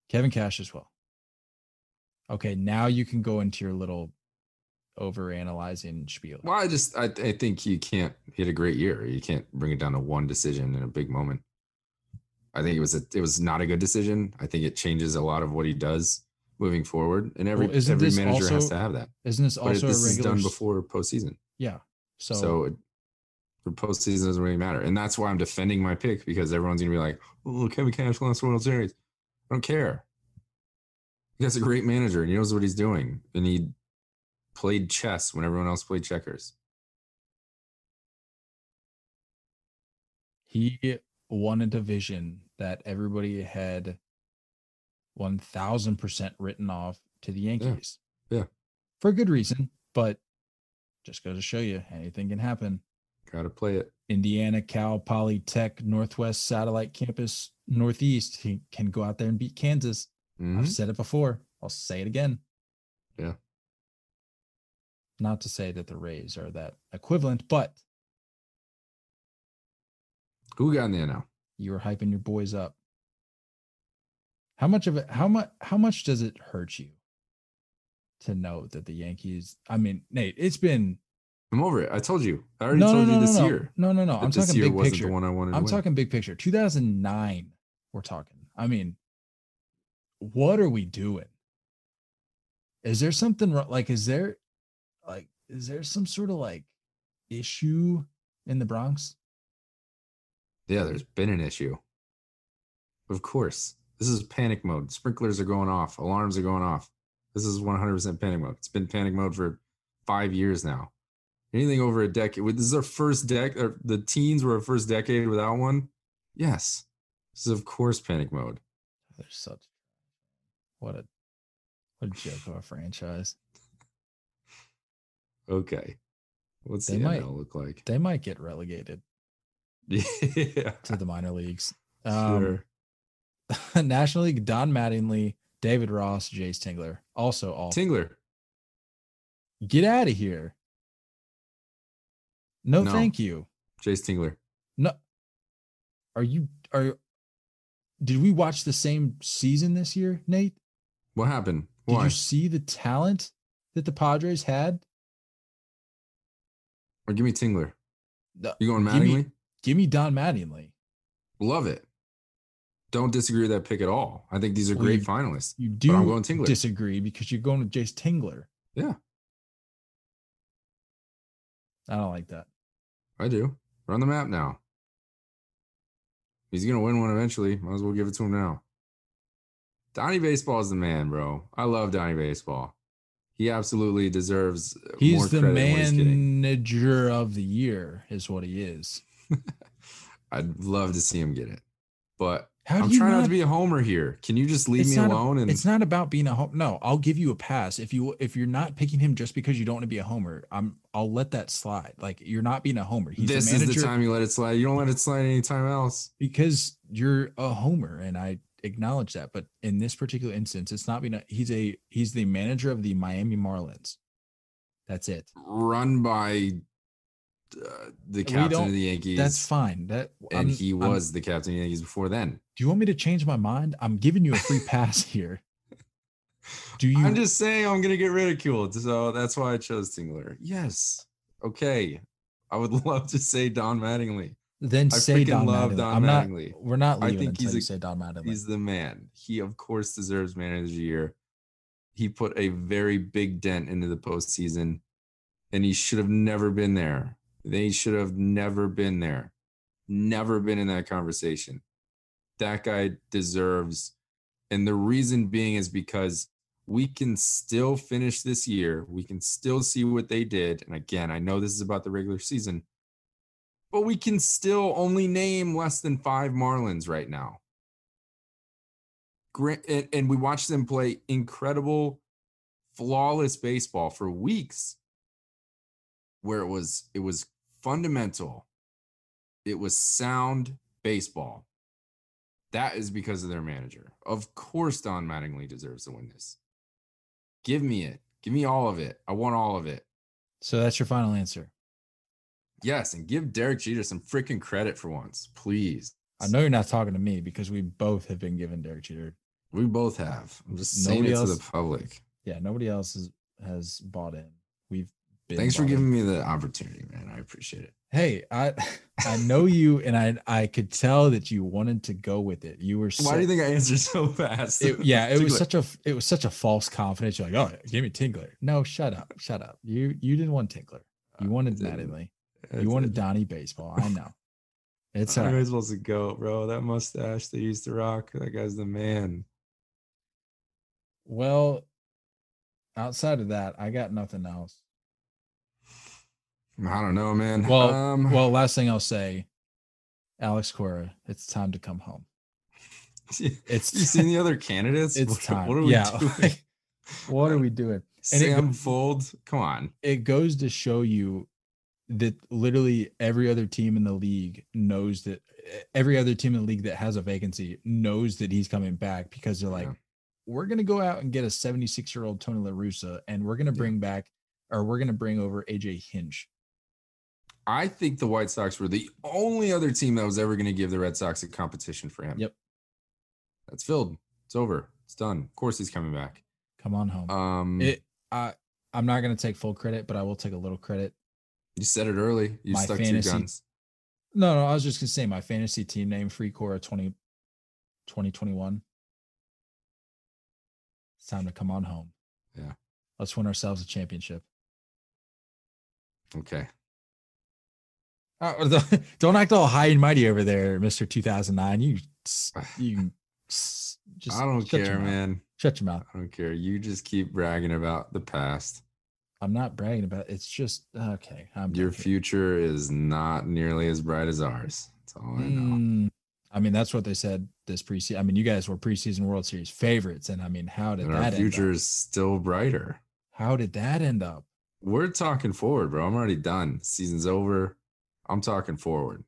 Kevin Cash as well. Okay, now you can go into your little over analyzing spiel. Well, I just I, I think you can't had a great year. You can't bring it down to one decision in a big moment. I think it was a it was not a good decision. I think it changes a lot of what he does moving forward. And every Well, every this manager has to have that. Isn't this But also this a is done before postseason. Yeah. So, So, it, for postseason doesn't really matter. And that's why I'm defending my pick because everyone's gonna be like, oh, Kevin Cash lost World Series. I don't care. He guy's a great manager and he knows what he's doing. And he played chess when everyone else played checkers. he won a division that everybody had 1000% written off to the Yankees. Yeah. For a good reason, but just goes to show you anything can happen. Gotta play it. Indiana, Cal, Poly Tech, Northwest Satellite Campus, Northeast he can go out there and beat Kansas. Mhm. I've said it before. I'll say it again. Yeah. Not to say that the Rays are that equivalent, but Who got in the NL? you were hyping your boys up. How much of it? How much? How much does it hurt you to know that the Yankees? I mean, Nate, it's been I'm over it. I told you. I already no, told no, you no, this no, year. no, no, no. I'm this talking year big wasn't picture. the one I wanted. I'm talking big picture. 2009. We're talking. I mean, what are we doing? Is there something wrong? Like, is there, like, is there some sort of like issue in the Bronx? Yeah, there's been an issue. Of course. This is panic mode. Sprinklers are going off. Alarms are going off. This is 100% panic mode. It's been panic mode for five years now. Anything over a decade. This is our first decade. The teens were our first decade without one. Yes, this is of course panic mode. They're such what a what a joke of a franchise. Okay, what's They the might- NL look like? They might get relegated yeah, to the minor leagues. Um, sure. National League, Don Mattingly, David Ross, Jayce Tingler. Also all Tingler. get out of here. No, No. thank you. Jayce Tingler. No. Are you are did we watch the same season this year, Nate? What happened? Did you see the talent that the Padres had? Or give me Tingler. No, You going give me- Mattingly? Give me Don Mattingly. Love it. Don't disagree with that pick at all. I think these are Well, great you- finalists. You do I'm going Tingler. disagree because you're going with Jayce Tingler. Yeah. I don't like that. I do. Run the map now. He's gonna win one eventually. Might as well give it to him now. Donnie Baseball is the man, bro. I love Donnie Baseball. He absolutely deserves more He's the credit than what he's manager of the year, is what he is. I'd love to see him get it, but How do I'm you trying not, not to be a homer here. Can you just leave me not a- alone? and it's not about being a home. No, I'll give you a pass if you if you're not picking him just because you don't want to be a homer. I'm I'll let that slide. Like you're not being a homer. He's this is the time you let it slide. You don't let it slide anytime else. because you're a homer, and I acknowledge that. But in this particular instance, it's not being. A, he's a he's the manager of the Miami Marlins. That's it. Run by uh, the captain of the Yankees. That's fine. That and I'm- he I'm- was the captain of the Yankees before then. do you want me to change my mind? I'm giving you a free pass here. Do you? I'm just saying I'm gonna get ridiculed, so that's why I chose Tingler. Yes, okay. I would love to say Don Mattingly. then I say Don love Mattingly. Don I'm not. Mattingly. We're not I think he's a- say Don Mattingly. He's the man. He of course deserves manager of the year. He put a very big dent into the postseason, and he should have never been there. They should have never been there. Never been in that conversation. That guy deserves, and the reason being is because we can still finish this year. We can still see what they did. And again, I know this is about the regular season, but we can still only name less than five Marlins right now. And, we watched them play incredible, flawless baseball for weeks, where it was it was fundamental, it was sound baseball. That is because of their manager. Of course, Don Mattingly deserves to win this. Give me it. Give me all of it. I want all of it. So that's your final answer. Yes, and give Derek Jeter some freaking credit for once, please. I know you're not talking to me because we both have been given Derek Jeter. We both have. I'm just saying Nobody it to the public. Yeah, nobody else has has bought in. Thanks for giving me the opportunity, man. I appreciate it. Hey, I I know you, and I I could tell that you wanted to go with it. You were. Why do you think I answered so fast? It, yeah, it was such a it was such a false confidence. You're like, oh, give me Tingler. No, shut up, shut up. You you didn't want Tingler. You Uh, wanted didn't. Mattingly. That's You wanted. Donnie Baseball. I know. It's How am I right. supposed to go, bro? That mustache they used to rock. That guy's the man. Well, outside of that, I got nothing else. I don't know, man. Well, um, well, last thing I'll say, Alex Cora, it's time to come home. It's you seen the other candidates? it's What- time. What are we yeah. doing? like, what are we doing? and it Sam go- Fuld. Come on. It goes to show you that literally every other team in the league knows that every other team in the league that has a vacancy knows that he's coming back because they're like, Yeah. we're gonna go out and get a 76 year old Tony La Russa and we're gonna Yeah. bring back or we're gonna bring over AJ Hinch. I think the White Sox were the only other team that was ever going to give the Red Sox a competition for him. Yep. That's filled. It's over. It's done. Of course he's coming back. Come on home. Um it I I'm not gonna take full credit, but I will take a little credit. you said it early. You my stuck fantasy- to your guns. No, no, I was just gonna say my fantasy team name Free Cora 20, 2021. It's time to come on home. Yeah. Let's win ourselves a championship. Okay. Uh, don't act all high and mighty over there, Mister 2009. You, you just I don't care, man. Shut your mouth. I don't care. You just keep bragging about the past. I'm not bragging about it. It's just okay. I'm Your future is not nearly as bright as ours. That's all I know. Mm, I mean, that's what they said this preseason. I mean, you guys were preseason World Series favorites, and I mean, how did And that our end future up? is still brighter. How did that end up? We're talking forward, bro. I'm already done. Season's over. I'm talking forward.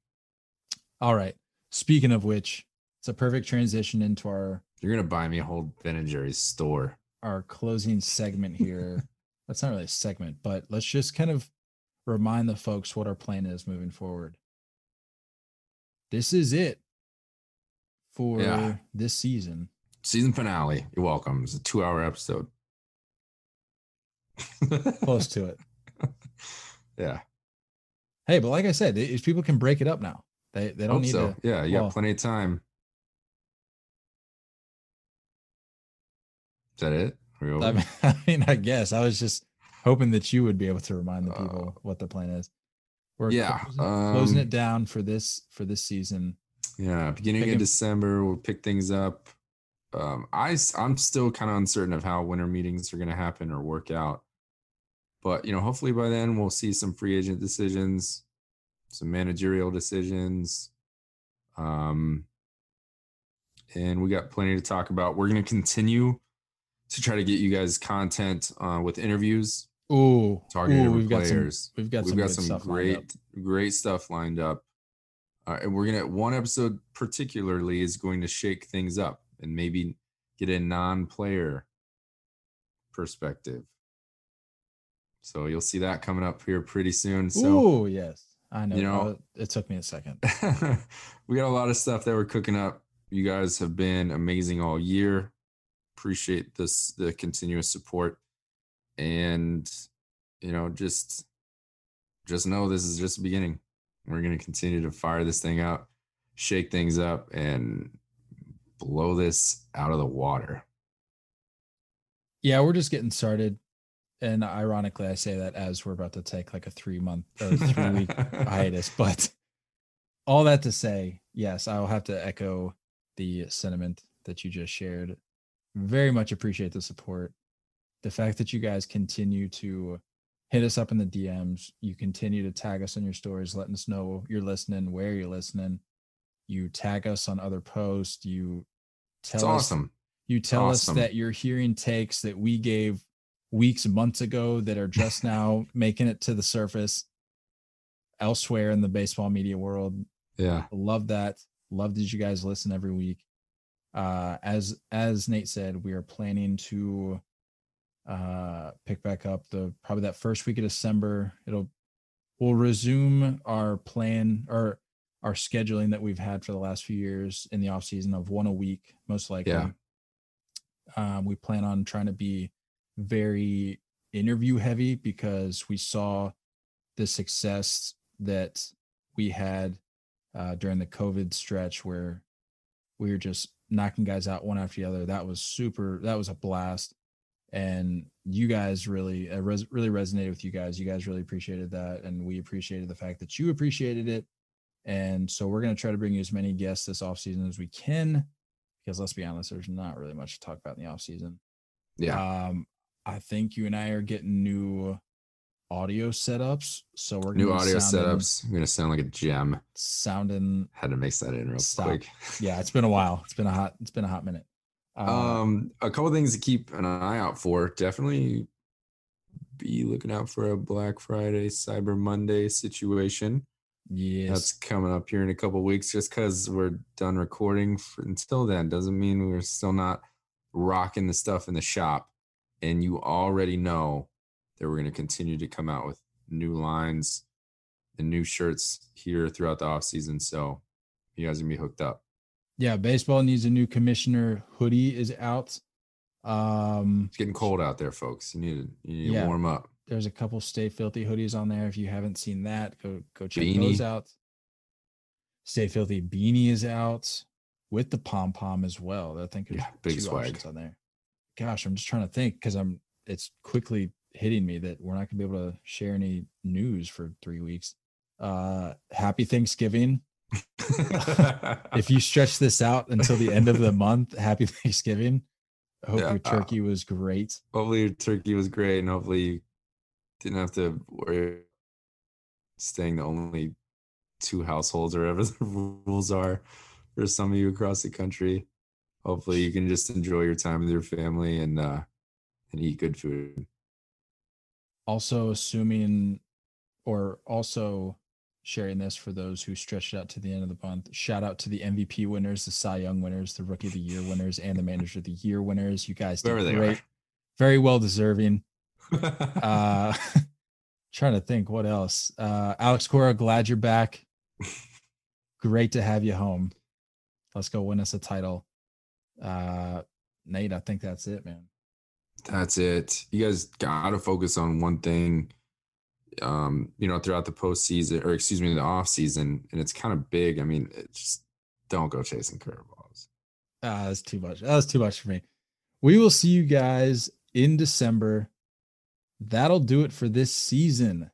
All right. Speaking of which, it's a perfect transition into our You're gonna buy me a whole Ben and Jerry's store. our closing segment here. That's not really a segment, but let's just kind of remind the folks what our plan is moving forward. This is it for Yeah. this season. Season finale. You're welcome. It's a two hour episode. Close to it. Yeah. Hey, but like I said, if people can break it up now, they they don't Hope need so. to. Yeah, you well- got plenty of time. Is that it? I mean, I mean, I guess I was just hoping that you would be able to remind the Uh, people what the plan is. We're yeah, closing, closing um, it down for this for this season. Yeah, beginning Pick of December, we'll pick things up. Um, I I'm still kind of uncertain of how winter meetings are going to happen or work out, but you know, hopefully by then we'll see some free agent decisions, some managerial decisions, um, and we got plenty to talk about. We're going to continue to try to get you guys content uh, with interviews, Ooh, targeting ooh, we've got some players. we've got We've some got some stuff lined up. great, great stuff lined up. Uh, and we're gonna one episode particularly is going to shake things up and maybe get a non-player perspective. So you'll see that coming up here pretty soon. So Ooh, yes, I know. you know- uh, it took me a second. we got a lot of stuff that we're cooking up. You guys have been amazing all year. Appreciate this the continuous support. And you know, just just know this is just the beginning. We're gonna continue to fire this thing up, shake things up, and blow this out of the water. Yeah, we're just getting started, and ironically, I say that as we're about to take like a three month or three week hiatus. But all that to say, yes, I'll have to echo the sentiment that you just shared. Very much appreciate the support. The fact that you guys continue to hit us up in the DMs, you continue to tag us on your stories, letting us know you're listening, where you're listening. You tag us on other posts. You tell It's us awesome. you tell Awesome. us that you're hearing takes that we gave weeks, months ago that are just now making it to the surface elsewhere in the baseball media world. Yeah. Love that. Love that you guys listen every week. Uh, as as Nate said, we are planning to uh pick back up the probably that first week of December. It'll we'll resume our plan or our scheduling that we've had for the last few years in the off season of one a week, most likely. Yeah. Um, we plan on trying to be very interview heavy because we saw the success that we had uh, during the COVID stretch where we were just knocking guys out one after the other. That was super. That was a blast, and you guys really, uh, res- really resonated with you guys. You guys really appreciated that, and we appreciated the fact that you appreciated it. And so we're gonna try to bring you as many guests this off season as we can, because let's be honest, there's not really much to talk about in the off season. Yeah. Um, I think you and I are getting new audio setups, so we're New audio sounding- setups. I'm gonna sound like a gem. Sounding, Had to mix that in real Stop. quick. yeah, it's been a while. It's been a hot. It's been a hot minute. Uh, Um, a couple things to keep an eye out for. Definitely be looking out for a Black Friday, Cyber Monday situation. yes, That's coming up here in a couple weeks. Just because we're done recording for, until then doesn't mean we're still not rocking the stuff in the shop. And you already know that we're going to continue to come out with new lines and new shirts here throughout the off season. So you guys are gonna be hooked up. yeah. Baseball needs a new commissioner. Hoodie is out. Um, It's getting cold out there, folks. You need to, you need Yeah. to warm up. there's a couple Stay Filthy hoodies on there. If you haven't seen that, go go check Beanie. those out. Stay Filthy beanie is out with the pom pom as well. I think there's Yeah, big two swag. options on there. Gosh, I'm just trying to think because I'm. It's quickly hitting me that we're not gonna be able to share any news for three weeks. Uh, happy Thanksgiving. If you stretch this out until the end of the month, happy Thanksgiving. I hope Yeah. your turkey was great. Hopefully your turkey was great, and hopefully you didn't have to worry staying the only two households or whatever the rules are for some of you across the country. Hopefully you can just enjoy your time with your family and uh and eat good food. Also, assuming or also sharing this for those who stretched out to the end of the month. Shout out to the MVP winners, the Cy Young winners, the Rookie of the Year winners, and the Manager of the Year winners. You guys did Wherever great. Very well deserving. Uh trying to think what else. Uh Alex Cora, glad you're back. Great to have you home. Let's go win us a title. Uh Nate, I think that's it, man. That's it. You guys gotta focus on one thing. Um, you know, throughout the postseason, or excuse me, the off season, and it's kind of big. I mean, it just don't go chasing curveballs. Ah, that's too much. That was too much for me. We will see you guys in December. That'll do it for this season.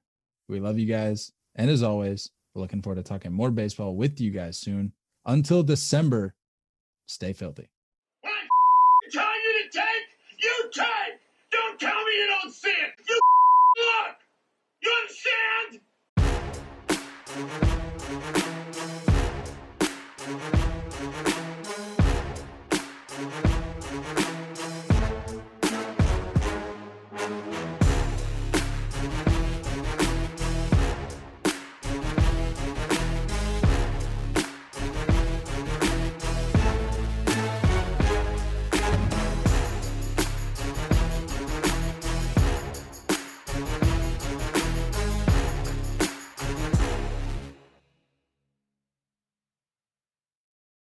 We love you guys. And as always, we're looking forward to talking more baseball with you guys soon. Until December, stay filthy. It. You?